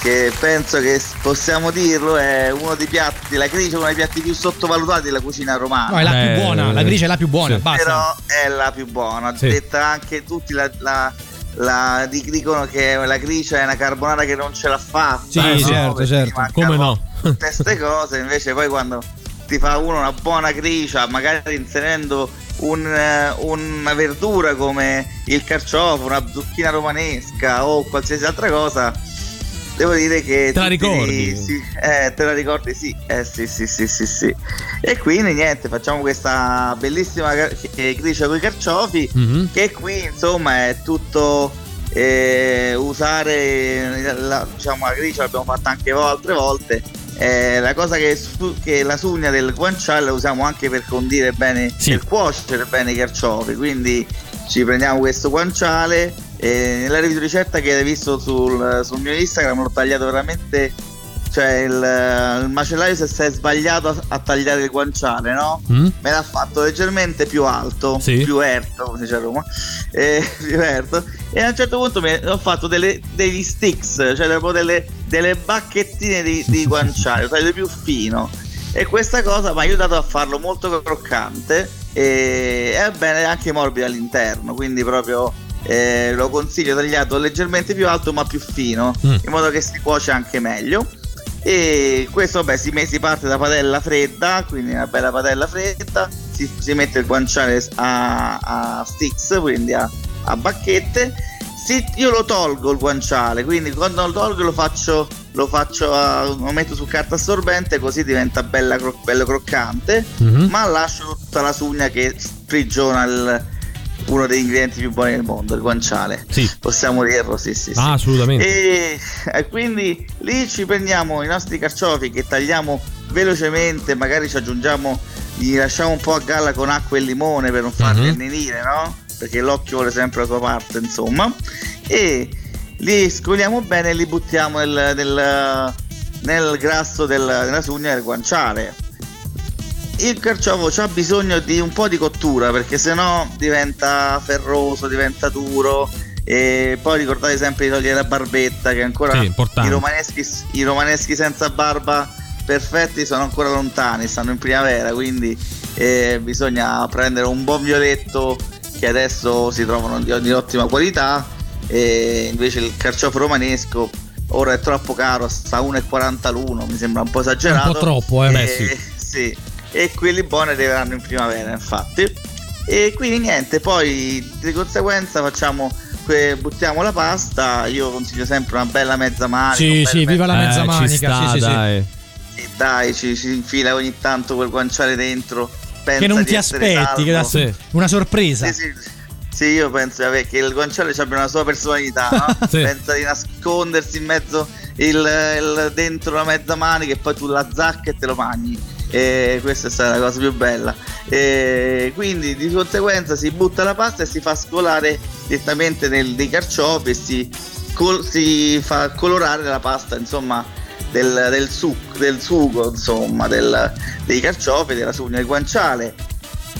Che penso che possiamo dirlo è uno dei piatti, la gricia è uno dei piatti più sottovalutati della cucina romana. No, è la Beh, più buona, la grigia è la più buona, sì. basta. Però è la più buona. Sì. Detta anche tutti la, la- la- di- dicono che la gricia è una carbonara che non ce l'ha fatta. Sì, no? certo, Perché certo. mancano Come no? Tutte queste cose, invece poi quando ti fa uno una buona gricia, magari inserendo un, eh, una verdura come il carciofo, una zucchina romanesca o qualsiasi altra cosa, devo dire che... Te la ricordi? Sì, eh, te la ricordi? Sì, eh, sì, sì, sì, sì, sì. E quindi niente, facciamo questa bellissima gricia con i carciofi Mhm. che qui insomma è tutto eh, usare la, diciamo, la gricia l'abbiamo fatta anche altre volte eh, la cosa che, su- che la sugna del guanciale la usiamo anche per condire bene Sì. per cuocere bene i carciofi quindi ci prendiamo questo guanciale e nella ricetta che hai visto sul, sul mio Instagram l'ho tagliato veramente cioè il, il macellaio se si è sbagliato a, a tagliare il guanciale no? Mm? me l'ha fatto leggermente più alto, Sì. più erto, come si dice a Roma, eh, più erto, e a un certo punto mi ho fatto delle- degli sticks, cioè proprio delle, delle bacchettine di, di guanciale, taglio più fino. E questa cosa mi ha aiutato a farlo molto croccante e è bene anche morbido all'interno, quindi proprio eh, lo consiglio tagliato leggermente più alto ma più fino, Mm. in modo che si cuoce anche meglio. E questo vabbè si, si parte da padella fredda, quindi una bella padella fredda, si, si mette il guanciale a, a sticks, quindi a, a bacchette. Si- io lo tolgo il guanciale, quindi quando lo tolgo lo faccio, lo, faccio a- lo metto su carta assorbente così diventa bella bello croccante, Mhm. ma lascio tutta la sugna che sprigiona il- uno degli ingredienti più buoni del mondo, il guanciale. Sì. Possiamo dirlo, sì, sì. sì. Ah, assolutamente. E, e quindi lì ci prendiamo i nostri carciofi che tagliamo velocemente, magari ci aggiungiamo, li lasciamo un po' a galla con acqua e limone per non farli Mhm. annenire, no? Perché l'occhio vuole sempre la sua parte, insomma. E li scoliamo bene e li buttiamo nel, nel- nel grasso del- della sugna del guanciale. Il carciofo ha bisogno di un po' di cottura perché sennò diventa ferroso, diventa duro. E poi ricordate sempre di togliere la barbetta che ancora Sì, i romaneschi, i romaneschi senza barba perfetti sono ancora lontani, stanno in primavera, quindi eh, bisogna prendere un buon violetto che adesso si trovano di, di ottima qualità e invece il carciofo romanesco ora è troppo caro, sta a 1,40 l'uno, mi sembra un po' esagerato. Un po' troppo, eh. Beh, sì. sì. E quelli buoni arriveranno in primavera, infatti. E quindi niente, poi di conseguenza facciamo que- buttiamo la pasta, io consiglio sempre una bella mezza manica. Sì, sì, viva la Eh, mezza ci manica. sta, sì, sì, sì. dai. dai, ci, ci infila ogni tanto quel guanciale dentro. pensa Che non di ti essere aspetti, che salvo. Sì. una sorpresa. Sì, sì. Sì, io penso vabbè, che il guanciale abbia una sua personalità, no? Sì. pensa di nascondersi in mezzo il, il- dentro la mezza manica e poi tu la zacca e te lo mangi. E questa è stata la cosa più bella. E quindi di conseguenza si butta la pasta e si fa scolare direttamente nel, nei carciofi e si, col- si fa colorare la pasta, insomma, del, del, suc- del sugo, insomma, del- dei carciofi, della sugna del guanciale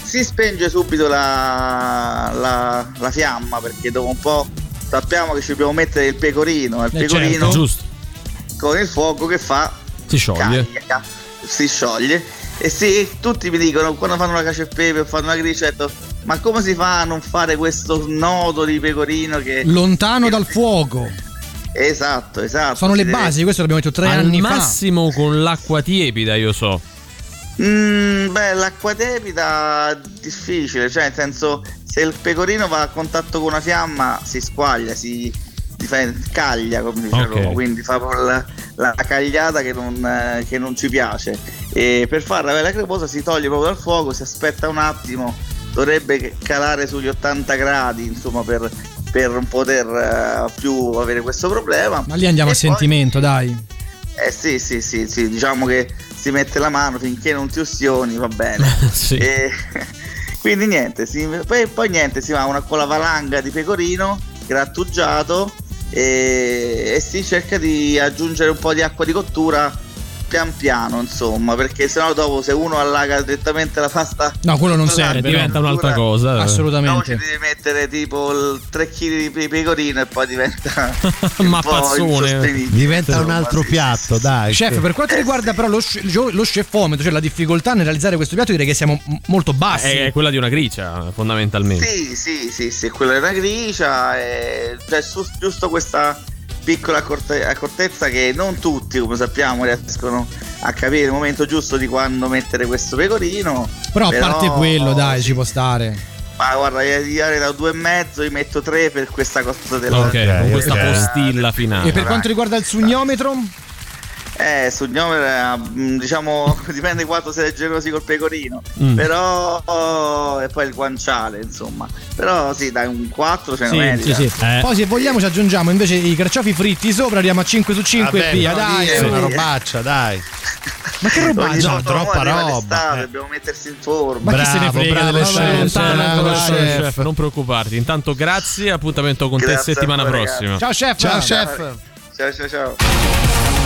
si spenge subito la, la- la fiamma perché dopo un po' sappiamo che ci dobbiamo mettere il pecorino. Il Eh, pecorino certo. Con il fuoco che fa Si scioglie. caglia, si scioglie. E sì, tutti mi dicono quando fanno la cacio e pepe o fanno la gricetta, ma come si fa a non fare questo nodo di pecorino che... Lontano dal fuoco. Esatto, esatto. Sono le deve- basi, questo l'abbiamo detto tre Al anni massimo con l'acqua tiepida, io so. Mm, beh, l'acqua tepida difficile, cioè nel senso se il pecorino va a contatto con una fiamma si squaglia, si, fa- caglia come dice Ok. Roma, quindi fa proprio la, la cagliata che non, eh, che non ci piace. E per fare la bella cremosa si toglie proprio dal fuoco, si aspetta un attimo, dovrebbe calare sugli 80 gradi, insomma, per, per non poter eh, più avere questo problema. Ma lì andiamo E a poi- sentimento, dai. eh sì, sì, sì, sì, diciamo che si mette la mano finché non ti ustioni, va bene. Sì. E- quindi niente, si- poi, poi niente, si va una, con la valanga di pecorino grattugiato e, e si cerca di aggiungere un po' di acqua di cottura pian piano, insomma, perché sennò dopo se uno allaga direttamente la pasta No, quello non serve. di diventa no. un'altra cosa. No, ci Assolutamente. devi mettere tipo il 3 kg di pe- pecorino e poi diventa Mappazzone. insostenibile. Diventa un altro piatto, dai. Chef, per Eh, quanto riguarda però lo, lo scefometro, cioè la difficoltà nel realizzare questo piatto, direi che siamo molto bassi. È, è quella di una gricia, fondamentalmente. Sì, sì, sì, sì, quella è una gricia, e c'è su- giusto questa piccola accorte- accortezza che non tutti, come sappiamo, riescono a capire il momento giusto di quando mettere questo pecorino. Però a parte quello, dai, ci può stare. Ma guarda, io io da due e mezzo, io metto tre per questa cosa della... Ok, con questa postilla finale. E per quanto riguarda il sugnometro? Eh, sul nome eh, diciamo dipende quanto siete generosi col pecorino. Mm. Però e poi il guanciale, insomma. Però sì, dai, un 4 ce ne Sì, sì, sì. Eh. Poi se vogliamo ci aggiungiamo invece i carciofi fritti sopra, arriviamo a 5 su 5 Vabbè, e via, no, dai. È una robaccia, dai. Ma che roba? Ogni no, troppa roba, eh. dobbiamo mettersi in forma. Ma chi se ne Bravo, frega bravo, delle chef, bravo, chef. chef, non preoccuparti. Intanto grazie, appuntamento con te Grazie a settimana prossima. Ciao chef. Ciao, chef. Ciao ciao ciao.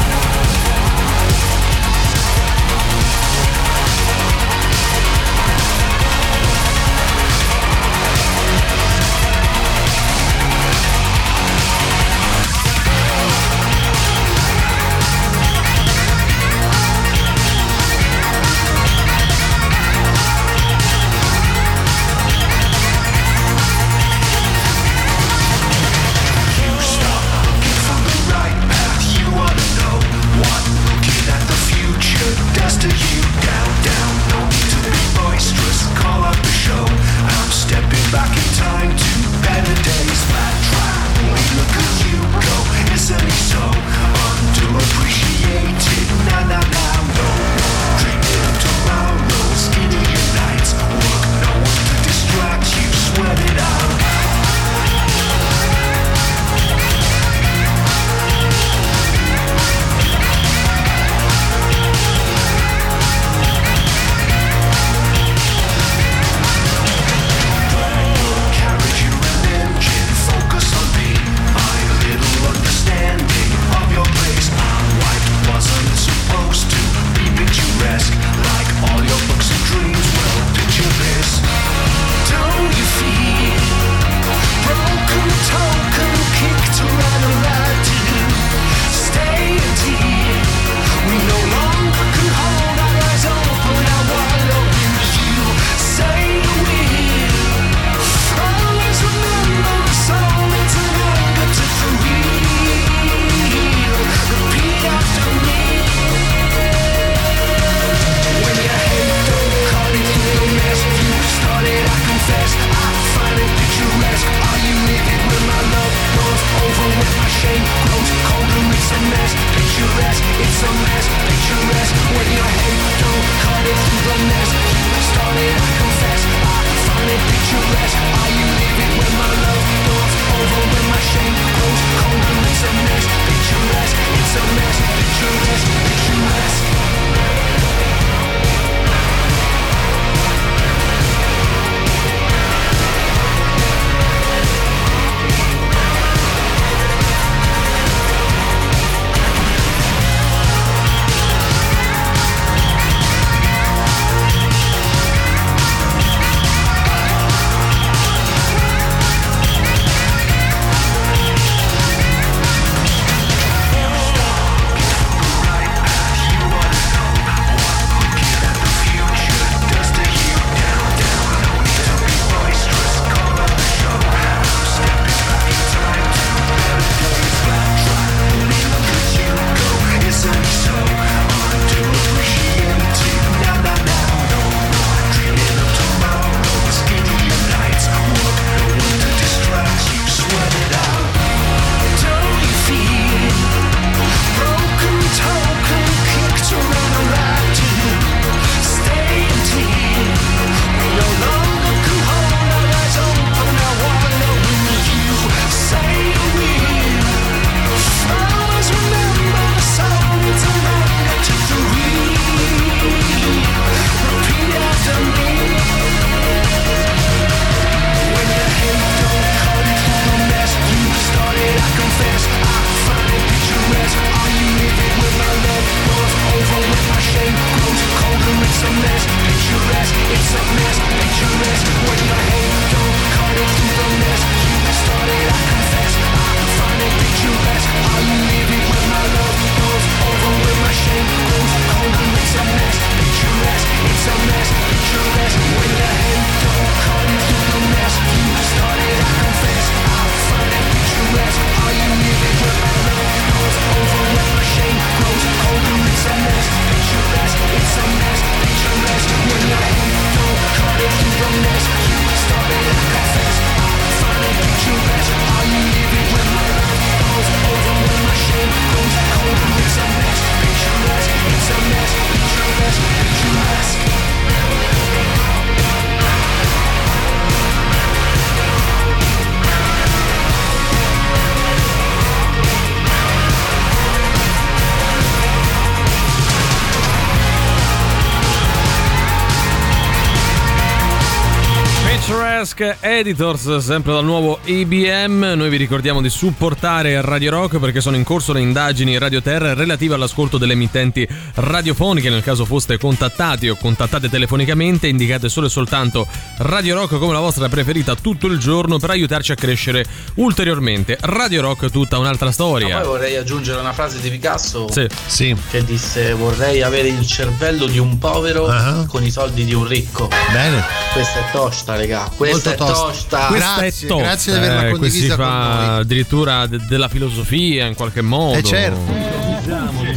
Picturesque Editors, sempre dal nuovo IBM. Noi vi ricordiamo di supportare Radio Rock perché sono in corso le indagini Radio Terra relative all'ascolto delle emittenti radiofoniche. Nel caso foste contattati o contattate telefonicamente, indicate solo e soltanto Radio Rock come la vostra preferita tutto il giorno per aiutarci a crescere ulteriormente. Radio Rock, tutta un'altra Ma storia. poi vorrei aggiungere una frase di Picasso Sì. che disse vorrei avere il cervello di un povero Ah. con i soldi di un ricco. Bene. Questa è tosta, regà. Questa Molto è tosta. tosta. Questa è Grazie, tosta. grazie di averla Eh, qui condivisa si con fa noi. addirittura de- della filosofia in qualche modo. Eh, certo.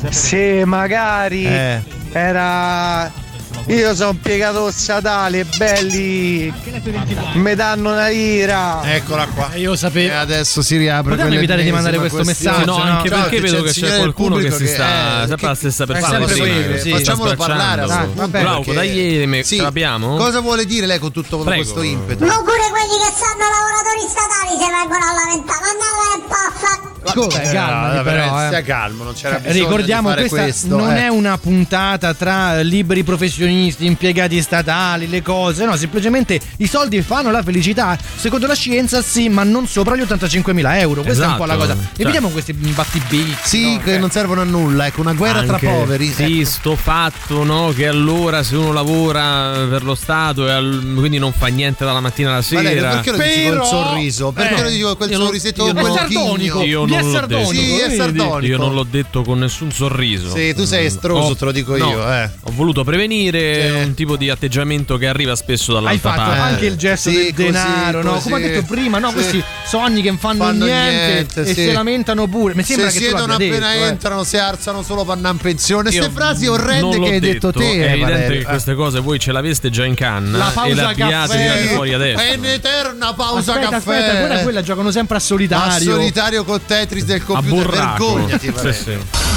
Se magari Eh. era. Io sono piegato statale, belli. Mi danno una lira. Eccola qua. Io sapevo. E adesso si riapre Potevamo evitare di mandare questo messaggio, No, no? anche perché vedo c'è che c'è qualcuno che si che sta. eh, è- sempre la stessa persona. sì, Facciamolo parlare a sto punto, Glauco, perché- dai ieri, Sì. ce l'abbiamo? Cosa vuole dire lei con tutto Prego. questo impeto? Non pure quelli che sono lavoratori statali si vengono a lamentare, andate un po' a. Scusa, Eh, calmati no, però, eh. Stia calmo, non c'era Eh, bisogno Ricordiamo di fare questa questo. non eh. è una puntata tra liberi professionisti, impiegati statali, le cose, no, semplicemente i soldi fanno la felicità. Secondo la scienza sì, ma non sopra gli 85.000 euro. Questa è un po' la Esatto, cosa. cioè- Evitiamo questi battibecchi. Sì, no, che eh. non servono a nulla, ecco, una guerra tra Anche- poveri. Sì, sto fatto, no? Che allora se uno lavora per lo Stato e al- quindi non fa niente dalla mattina alla sera. Valerio, perché lo dici col Però- sorriso? Perché Eh, lo dici con quel non- sorrisetto io non-. Io è non l'ho sardonico, detto. Sì, è sardonico. Io non l'ho detto con nessun sorriso. Sì, tu sei estroso, te lo dico no, io, eh. Ho voluto prevenire Sì. un tipo di atteggiamento che arriva spesso Hai dall'altra fatto parte. anche il gesto Sì, del così, denaro, no? così. Come ha detto prima, no? Sì. Questi sogni che non fanno, Fanno niente, niente, e sì. si lamentano pure. Mi sembra Se che siedono appena detto, eh. entrano, si alzano solo per andare in pensione. Io Queste frasi orrende che hai detto, te, È eh, evidente che queste cose voi ce l'aveste già in canna La e pausa le abbiate fuori adesso. È un'eterna pausa caffè. aspetta, quella giocano sempre a solitario. solitario col Tetris del computer. Vergognati, Sì, sì.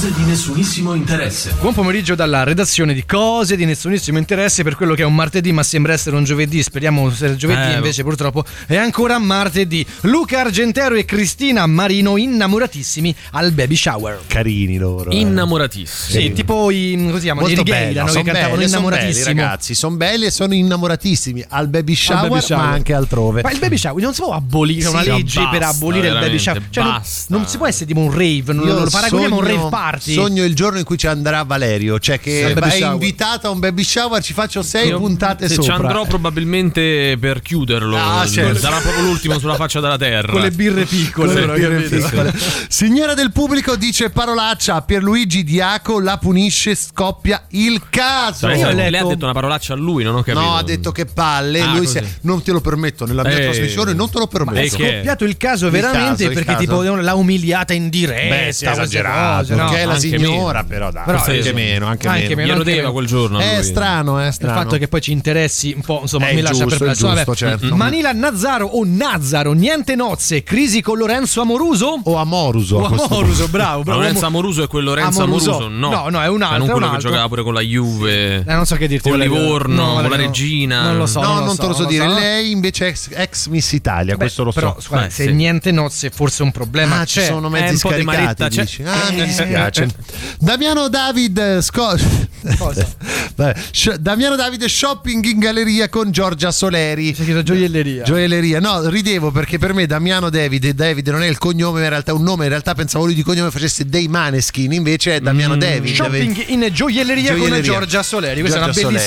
Cose di nessunissimo interesse. Buon pomeriggio dalla redazione di Cose di nessunissimo interesse per quello che è un martedì, ma sembra essere un giovedì. Speriamo sia giovedì, Eh, invece purtroppo è ancora martedì. Luca Argentero e Cristina Marino innamoratissimi al baby shower. Carini loro. eh. Innamoratissimi. Sì, tipo i, come si chiamano? I Molto Righeira, belli, no? che cantavano belli, son belli, innamoratissimi. ragazzi, sono belli e sono innamoratissimi al baby shower, baby shower. ma anche altrove. Ma il baby shower non si può abolire Sì, una legge per basta, abolire il baby shower. Cioè, non, basta. non si può essere tipo un rave, non Io lo paragoniamo a un rave party. Sogno il giorno in cui ci andrà Valerio, cioè che Sì, è shower. invitato a un baby shower, ci faccio sei Io- puntate se sopra. Ci andrò probabilmente per chiuderlo. Ah, certo. Sarà proprio l'ultimo sulla faccia della terra. Con le birre piccole, le birre piccole. Signora del pubblico dice parolaccia a Pierluigi Diaco, la punisce, scoppia il caso. Io ho lei letto- ha detto una parolaccia a lui, non ho capito. No, ha detto che palle. Ah, lui si- non te lo permetto nella mia Eh. trasmissione, non te lo permetto. È scoppiato il caso Il veramente caso, perché caso. tipo l'ha umiliata in diretta. Beh, sì, esagerato. no? Perché è la signora, però dai. Però, anche meno, anche, Anche meno. meno. Glielo deva quel giorno. È strano, è Il strano. fatto che poi ci interessi un po', insomma, È mi lascia giusto, perplesso. è Vabbè. giusto, certo. Manila Nazzaro o Nazzaro, niente nozze, crisi con Lorenzo Amoruso? O Amoruso. O Amoruso, bravo, bravo. Lorenzo Amoruso è quel Lorenzo Amoruso. Amoruso? No, No, no, è un Cioè, altro, non è un quello che giocava pure con la Juve. Eh, non so che dirti. Con. Livorno, No, con la regina. Non lo so. No, non, non, so, te lo so dire. so. Lei invece è ex, ex Miss Italia, Beh, questo lo però, so. guarda, Eh, se sì. niente nozze, forse un problema Ah, c'è. ci sono Eh, mezzi un po' di scaricati, c'è. dici. Ah, mi Eh, dispiace. Eh, Damiano David Sco- Cosa? Vabbè, Sci- Damiano David shopping in galleria con Giorgia Soleri. C'è scritto gioielleria. Gioielleria, no, ridevo perché per me Damiano David, David non è il cognome, ma in realtà è un nome. In realtà pensavo lui di cognome facesse dei Maneskin, invece è Damiano David. Shopping in gioielleria, con Gioielleria. Giorgia Soleri. Questa Giorgia è una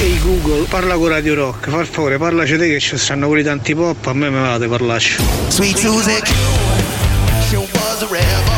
Ehi Google, parla con Radio Rock, per favore, parlaci te che ci stanno quelli tanti pop, a me me va di parlarci. Sweet Susie Q, she was a rebel.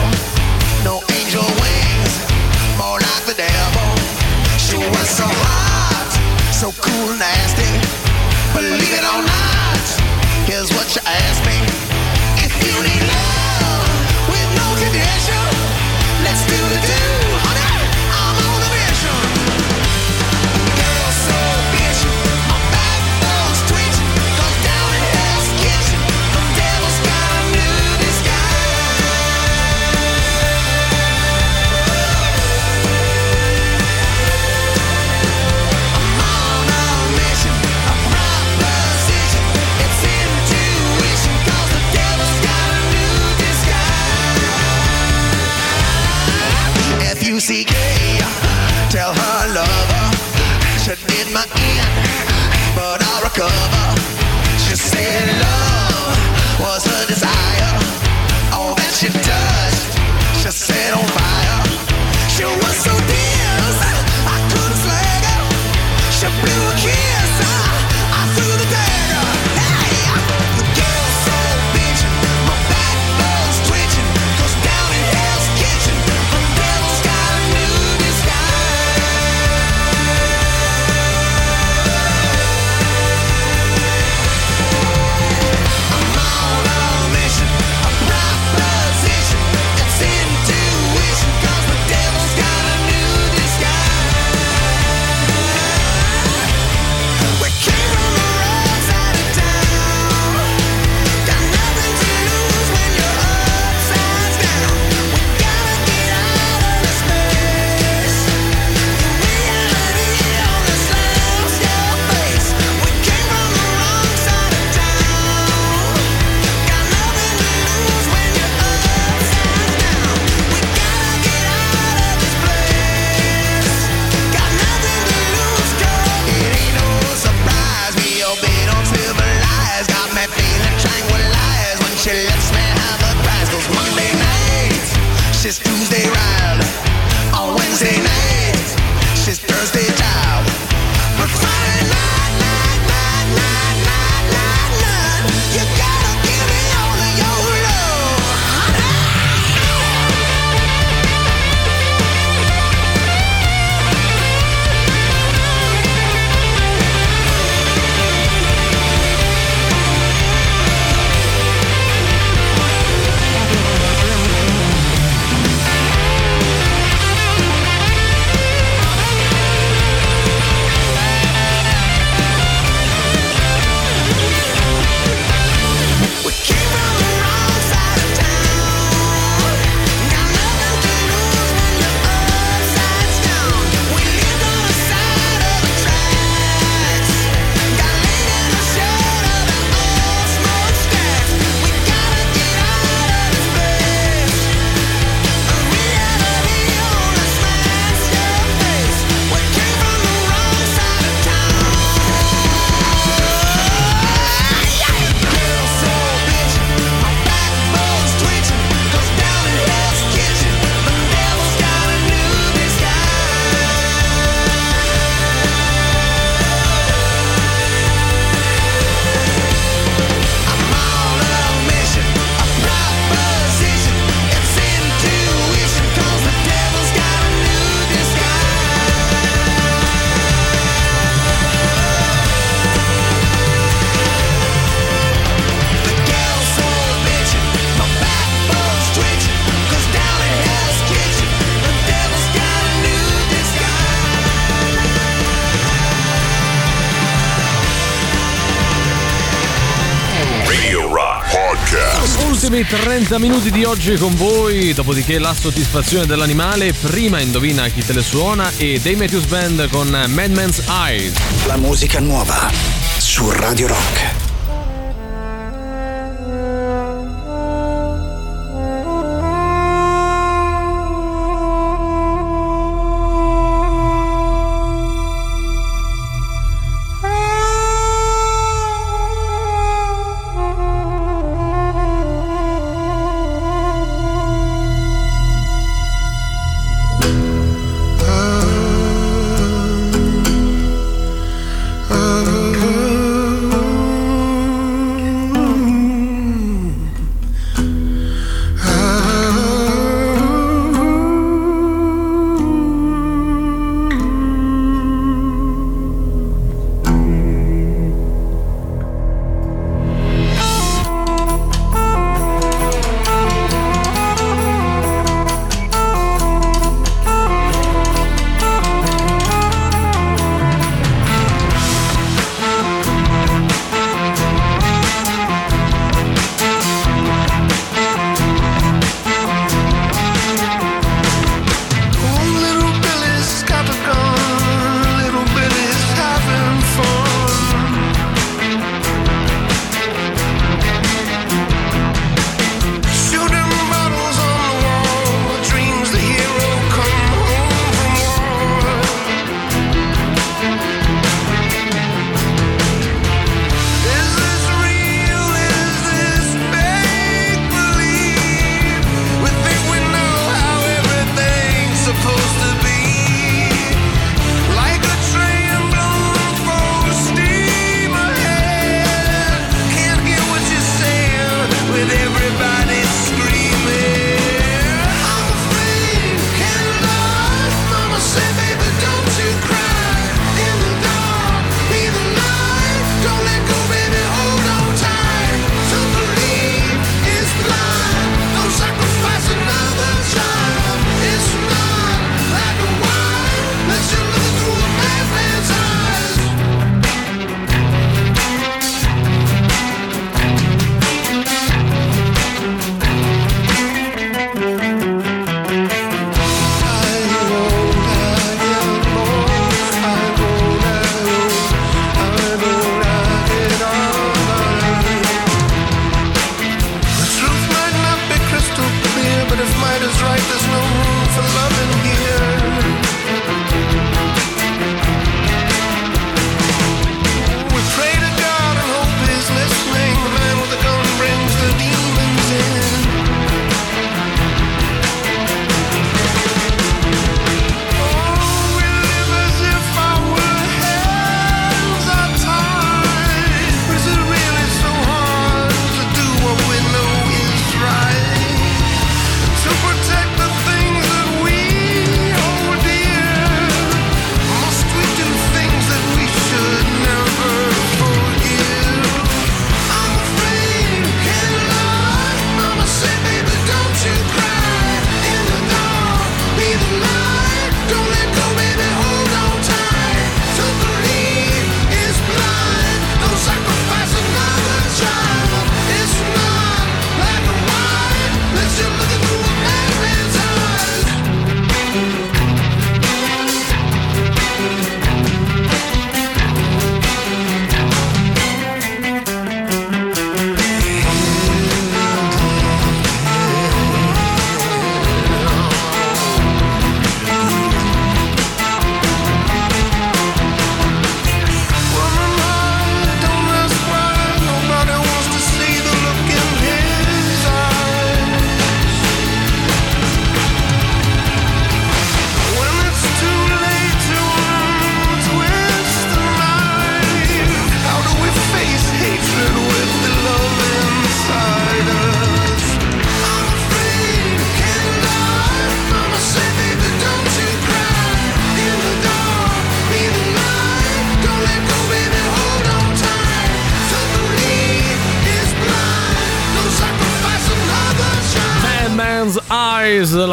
primi 30 minuti di oggi con voi, dopodiché la soddisfazione dell'animale, prima indovina chi te le suona e dei Matthews Band con Madman's Eyes. La musica nuova su Radio Rock.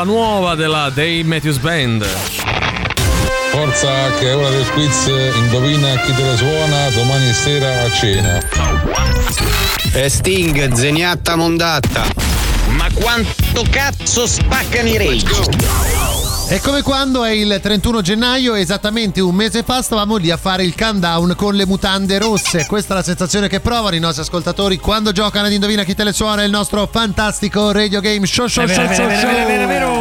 La nuova della Dave Matthews Band. Forza che è ora del quiz, indovina chi te la suona domani sera a cena. E Sting, zeniatta mondatta. Ma quanto cazzo spaccano i rage? È come quando è il 31 gennaio, esattamente un mese fa, stavamo lì a fare il countdown con le mutande rosse. Questa è la sensazione che provano i nostri ascoltatori quando giocano ad Indovina chi te le suona il nostro fantastico radio game show show show è show, vero, è vero, show. è vero, è vero.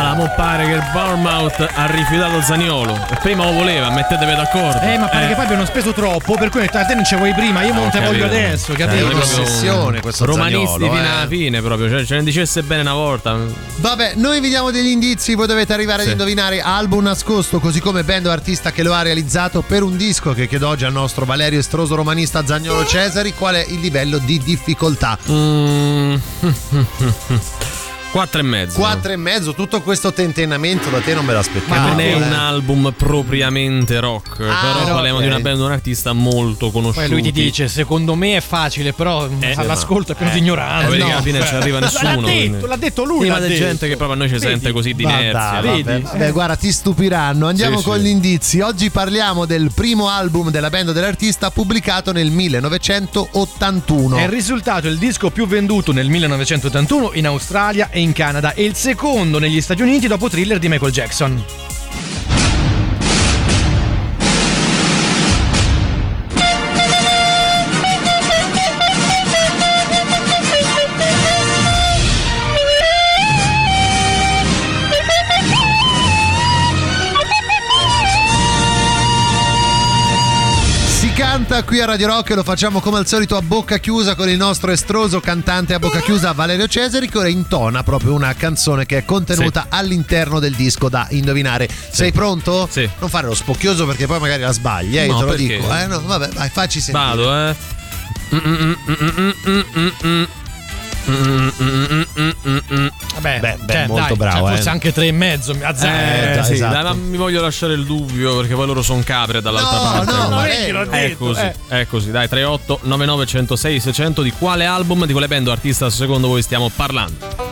Allora, mo pare che il Bournemouth ha rifiutato Zaniolo. E prima lo voleva, mettetevi d'accordo. Eh, ma pare che poi abbiano speso troppo, per cui detto, "Ah, te non ci vuoi prima, io non te voglio adesso, Eh, capito? proprio ossessione questo Romanisti Zaniolo, fino eh. alla fine proprio. Cioè, ce ne dicesse bene una volta. Vabbè, noi vi diamo degli indizi, voi dovete arrivare Sì. ad indovinare album nascosto, così come band o artista che lo ha realizzato per un disco che chiedo oggi al nostro Valerio Estroso romanista Zagnolo Cesari, qual è il livello di difficoltà. Mm. Quattro e mezzo. Quattro e mezzo, tutto questo tentennamento da te non me l'aspettavo. Ma non è eh. un album propriamente rock, però no, parliamo ok. di una band, di un artista molto conosciuto. Poi lui ti dice, secondo me è facile, però Eh, all'ascolto è pieno eh, di ignoranza. vedi che alla fine ci arriva nessuno, L'ha detto, l'ha detto lui. Sì, l'ha ma c'è gente che proprio a noi ci Vedi? sente così di inerzia. va. vabbè, vabbè, guarda, ti stupiranno. Andiamo Sì, con sì. gli indizi. Oggi parliamo del primo album della band dell'artista pubblicato nel 1981. È il risultato il disco più venduto nel 1981 in Australia e in Canada e il secondo negli Stati Uniti dopo Thriller di Michael Jackson. Canta qui a Radio Rock e lo facciamo come al solito a bocca chiusa con il nostro estroso cantante a bocca chiusa Valerio Cesari che ora intona proprio una canzone che è contenuta all'interno del disco da indovinare. Sei pronto? Sì. Non fare lo spocchioso perché poi magari la sbagli, eh, No, te lo perché? dico. Eh, no, vabbè, vai, facci sentire. Vado, eh. Vabbè, Beh, beh, cioè, molto dai, bravo, cioè, eh. forse anche tre e mezzo, a zero. Eh, già, sì, esatto. dai, ma mi voglio lasciare il dubbio perché poi loro sono capre dall'altra No, parte. no, ma Quindi- lei l'ha è detto, così, eh. è così. Dai, 38 99 106 600 di quale album, di quale band o artista secondo voi stiamo parlando?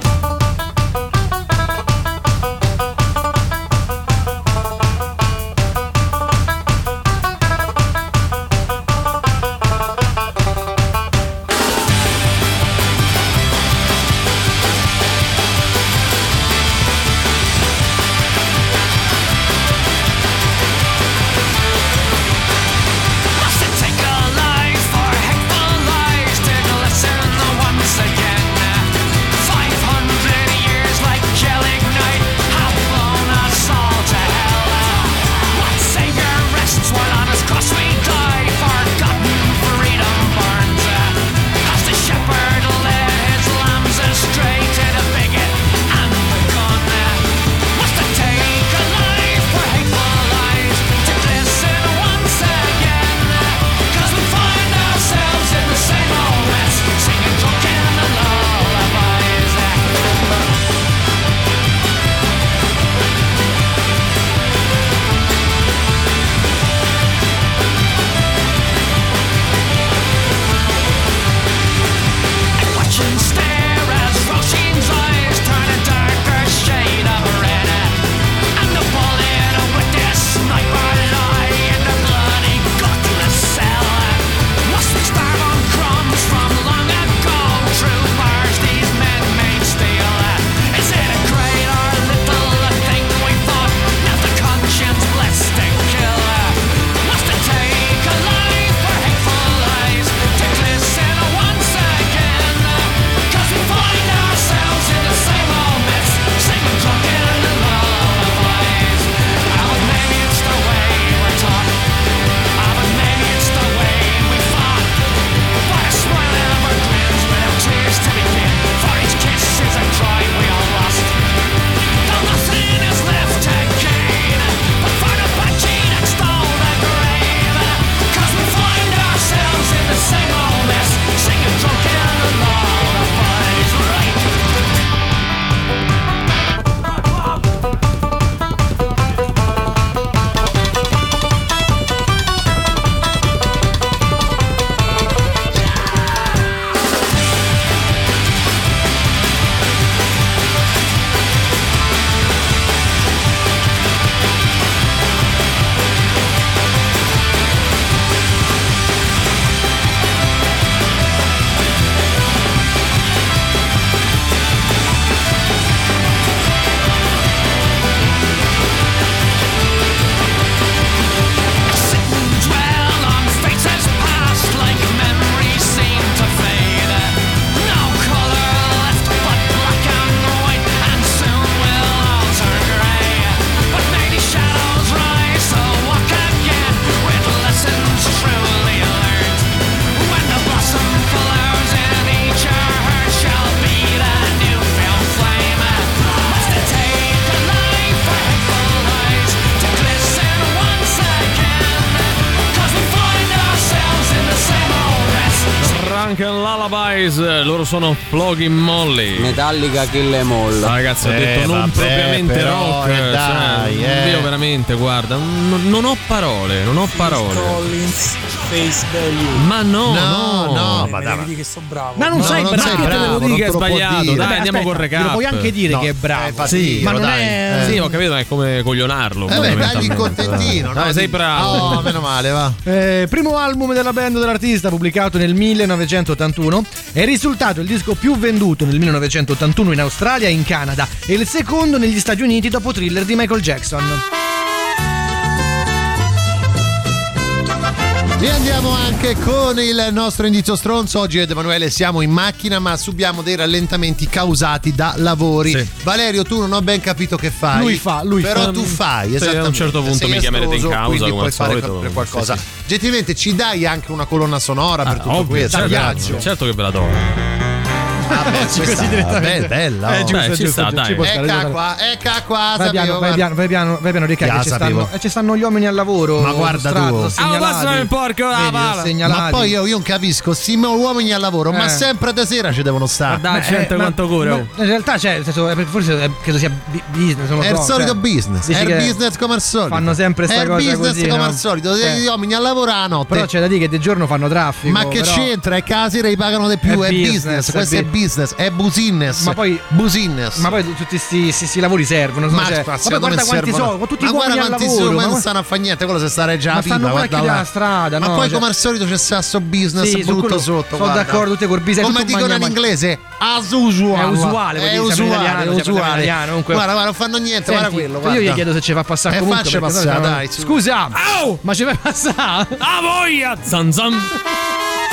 Sono Flogging Molly. Metallica Kill Em All. Ragazzi, ho Eh, detto non vabbè, propriamente però, rock. eh, dai, cioè, eh. Io veramente, guarda, non, non ho parole, non ho parole. Collins, Face Value. Ma no, No, no, no, ma ne dai, vedi che sono bravo. Ma non No, sei non bravo. sei Che te bravo, devo dire che è sbagliato? Dai, Vabbè, andiamo aspetta, con recap. Lo puoi anche dire No, che è bravo. eh, fastidio, ma non dai. è. Eh. Sì, ho capito, ma è come coglionarlo. Eh beh, dagli il contentino. Dai, no? sei bravo. Oh, meno male, va. Eh, primo album della band dell'artista pubblicato nel 1981 è risultato il disco più venduto nel 1981 in Australia e in Canada e il secondo negli Stati Uniti dopo Thriller di Michael Jackson. E andiamo anche con il nostro indizio stronzo. Oggi Ed Emanuele siamo in macchina, ma subiamo dei rallentamenti causati da lavori. Sì. Valerio, tu non ho ben capito che fai. Lui fa, lui Però fa. tu fai, Sì, esattamente. a un certo punto Sei mi chiamerete in causa, quindi come puoi fare solito. per qualcosa. Sì, Gentilmente ci dai anche una colonna sonora per Ah, tutto ovvio, questo. certo, ragazzi. certo che ve la do. Ah, beh, Così direttamente. beh, bella. Eh, oh. giusto, Dai, ci giusto, sta, giusto, dai. ci può stare, Ecca qua, ecca qua, Vai piano, vai piano, vai piano, vai piano, Ricca, Ya, che ci stanno, ci stanno gli uomini al lavoro. Ma guarda strada, tu. Ah, passami il porco, la Vedi, segnalati. Ma poi io, io non capisco, sti uomini al lavoro, ma Eh. sempre da sera ci devono stare. Beh, gente eh, ma- quanto cura. ma. In realtà senso, eh, forse eh, credo sia business. Non lo È il so, solito cioè, business, dici è il che business come al solito. Fanno sempre sta È il cosa business come al solito, Eh. gli uomini a lavorare a notte. Però c'è da dire che di giorno fanno traffico. ma che c'entra? È che la sera li pagano di più, È è, business, business, è questo è bi- business, è business. Ma poi- business. Ma poi tutti questi lavori servono. Ma, cioè, ma poi me guarda quanti servono- soldi, tutti ma guarda al quanti lavoro. soldi, ma ma- non stanno a fare niente, quello se stare già Ma a pipa, guarda là. la strada, Ma no? poi Cioè- come al solito c'è sta sto business Sì, brutto quello sotto, sono guarda. d'accordo, te col business, Come dicono in inglese, as usual. È usuale, è usuale, è usuale. Guarda, guarda, non fanno niente, guarda quello, io gli chiedo se ci fa passare comunque. faccia passare, dai. Scusa, ma ci fai passare? A voglia! Zan zan.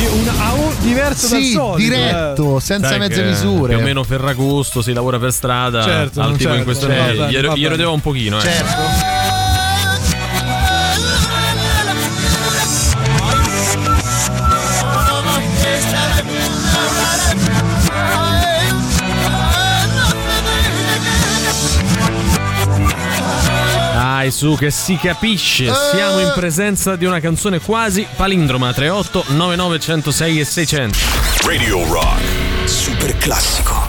Oggi un AU diverso dal Sì, solito. diretto, eh. senza Sai mezze misure. Più o meno Ferragosto si lavora per strada. Certo, al tipo certo, in questo certo. gli, rodeva un pochino. Eh. Certo. Dai, su, che si capisce. Siamo in presenza di una canzone quasi palindroma. 38 99 106 e 600. Radio Rock. Super classico.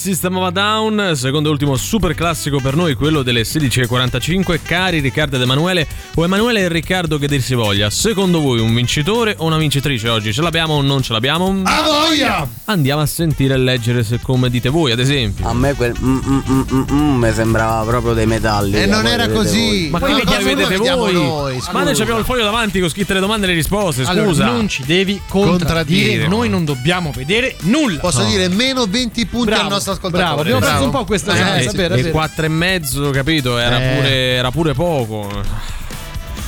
System of a Down, secondo e ultimo super classico per noi, quello delle 16.45. Cari Riccardo ed Emanuele, o Emanuele e Riccardo che dir si voglia, secondo voi un vincitore o una vincitrice oggi? Ce l'abbiamo o non ce l'abbiamo? A voglia! Andiamo a sentire e leggere se come dite voi, ad esempio. A me quel mm, mm, mm, mi sembrava proprio dei metalli. E non era così. voi. Ma come che vedete voi? noi, Ma noi abbiamo il foglio davanti con scritte le domande e le risposte, scusa. Allora, non ci devi contraddire, Contraddire. noi non dobbiamo vedere nulla. Posso dire meno 20 punti Bravo, al nostro ascoltatore. bravo, abbiamo perso un po' questa Eh, è il vero. 4 e mezzo, capito? Era, Eh. pure, era pure poco.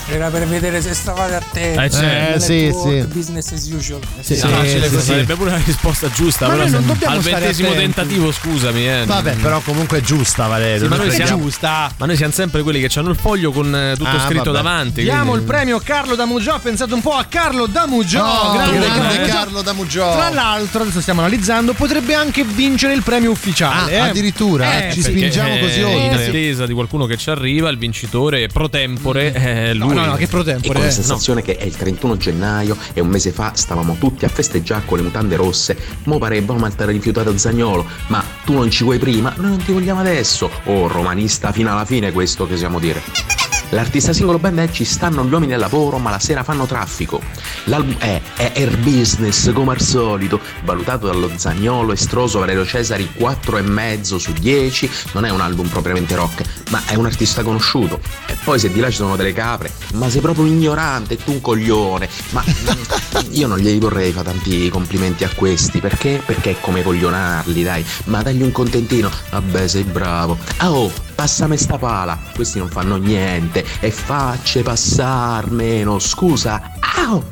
Era per vedere se stavate attenti. Eh, certo. Eh, sì, sì. Business as usual. Sì, Sì, facile sì, così. sì. Sarebbe pure la risposta giusta. Ma però noi non dobbiamo al ventesimo attenti. tentativo, scusami. Eh. Vabbè, però comunque è giusta, Valerio. Sì, ma, noi siamo, giusta. ma noi siamo sempre quelli che hanno il foglio con eh, tutto Ah, scritto vabbè. davanti. Diamo il quindi- premio Carlo Damugio. Pensate un po' a Carlo Damugio. Oh, grande, grande Damugio. Carlo Damugio. Tra l'altro, adesso stiamo analizzando, potrebbe anche vincere il premio ufficiale. Ah, eh. addirittura? Eh, Ci spingiamo così Eh, in oltre. attesa di qualcuno che ci arriva, il vincitore pro tempore è No, lui. No, no, che pro E con tempore. la eh. sensazione che è il 31 gennaio e un mese fa stavamo tutti a festeggiare con le mutande rosse, mo pare Bomal t'era rifiutato Zagnolo, ma tu non ci vuoi prima, noi non ti vogliamo adesso. Oh, romanista fino alla fine questo che siamo dire. L'artista singolo band è Ci stanno gli uomini al lavoro ma la sera fanno traffico. L'album è, è Air Business come al solito, valutato dallo Zagnolo estroso Valerio Cesari 4,5 su 10, non è un album propriamente rock, ma è un artista conosciuto. E poi se di là ci sono delle capre, ma sei proprio un ignorante, tu un coglione. Ma io non gli vorrei fare tanti complimenti a questi, perché? Perché è come coglionarli, dai. Ma dagli un contentino, vabbè sei bravo. Ah oh, passami sta pala, questi non fanno niente e facce passar meno, scusa. Au!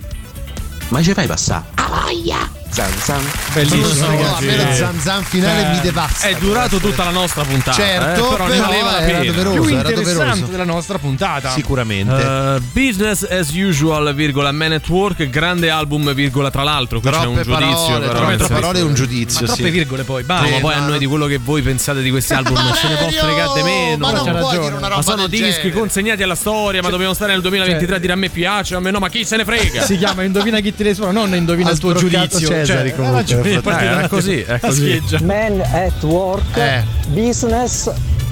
Ma ci fai passare? A voglia! Zan zan. Bellissimo, Non so, ragazzi. a me lo zan zan finale Eh, mi devasta. È durato tutta la nostra puntata. Certo, eh, però, ne però valeva la era pena. doveroso, più era interessante doveroso. della nostra puntata. Sicuramente. Uh, business as usual, virgola, Man at Work, grande album, virgola, tra l'altro. Qui c'è un Troppe giudizio, parole, però. troppe parole e un giudizio. Ma troppe sì. virgole poi. No, Basta. ma poi a noi di quello che voi pensate di questi album ce ne può fregare di meno. Ma non puoi ragione. dire una roba Ma sono dischi genere. consegnati alla storia, ma dobbiamo stare nel 2023 a dire a me piace, a me no, ma chi se ne frega? Si chiama Indovina chi te le suona, non Indovina il tuo giudizio. Cesari, Cioè, comunque, ragione, Eh, era così, è a così. Man at work, Eh. business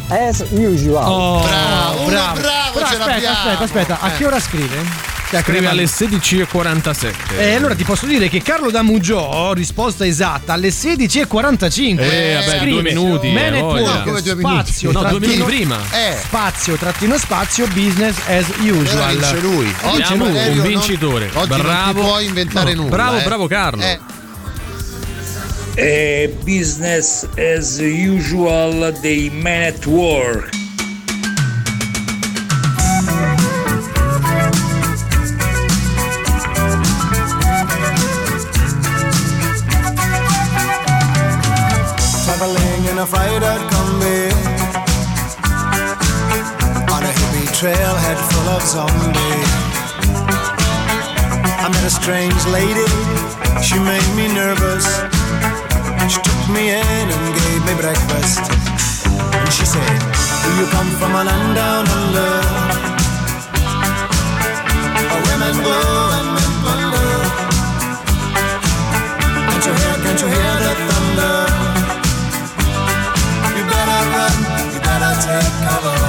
as usual. Oh, Bravo, bravo. bravo, Però ce aspetta, l'abbiamo. aspetta, aspetta, a Eh. che ora scrive? Cioè, Scrive alle mai? 16.47. E allora ti posso dire che Carlo Damugio, risposta esatta, alle 16.45. Eh, vabbè, scrive due minuti, Man eh, work, Come due minuti? spazio, No, due minuti prima. Eh. Spazio, trattino spazio, business as Allora usual. vince lui. Oggi Abbiamo Valerio un non- vincitore. oggi non bravo. ti puoi inventare No, nulla. Bravo, eh. bravo Carlo. Eh. E business as usual dei Man at Work. Traveling in a fried out combi On a hippie trailhead full of zombies come from a land down under. Where women go and men plunder. Can't you hear, can't you hear the thunder? You better run, you better take cover.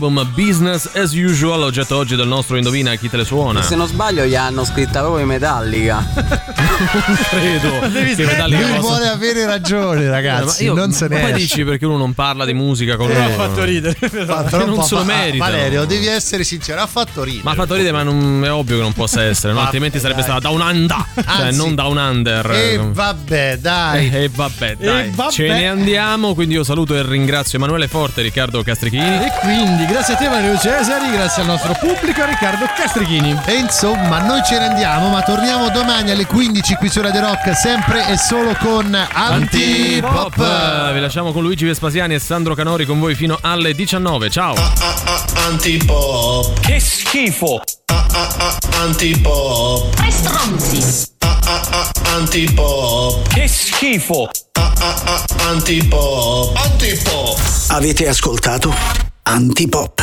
Dal loro album Business as Usual, oggetto oggi del nostro Indovina chi te le suona. E se non sbaglio gli hanno scritta proprio Metallica. non credo Devi che. Metallica Lui possa- vuole avere ragione, ragazzi. Ma io- non se ma ne esce. dici perché uno non parla di musica con Eh, loro. ha fatto ridere, però. Ma però non se lo fa- meritano. Valerio, devi essere sincero, ha fatto ridere. Ma ha fatto ridere, ma non- è ovvio che non possa essere, no? Altrimenti sarebbe dai. stata da un anda, cioè non da un under. E vabbè, dai. E vabbè, dai, vabbè. ce ne andiamo. Quindi io saluto e ringrazio Emanuele Forte e Riccardo Castrichini. E quindi, grazie a te Mario Cesari, grazie al nostro pubblico, a Riccardo Castrichini. E insomma, noi ce ne andiamo, ma torniamo domani alle 15 qui su Radio Rock, sempre e solo con Antipop. Antipop. Vi lasciamo con Luigi Vespasiani e Sandro Canori con voi fino alle 19. Ciao. Antipop. Che schifo! Antipop. Tre stronzi! Antipop. Che schifo! Antipop. Antipop. Avete ascoltato Antipop.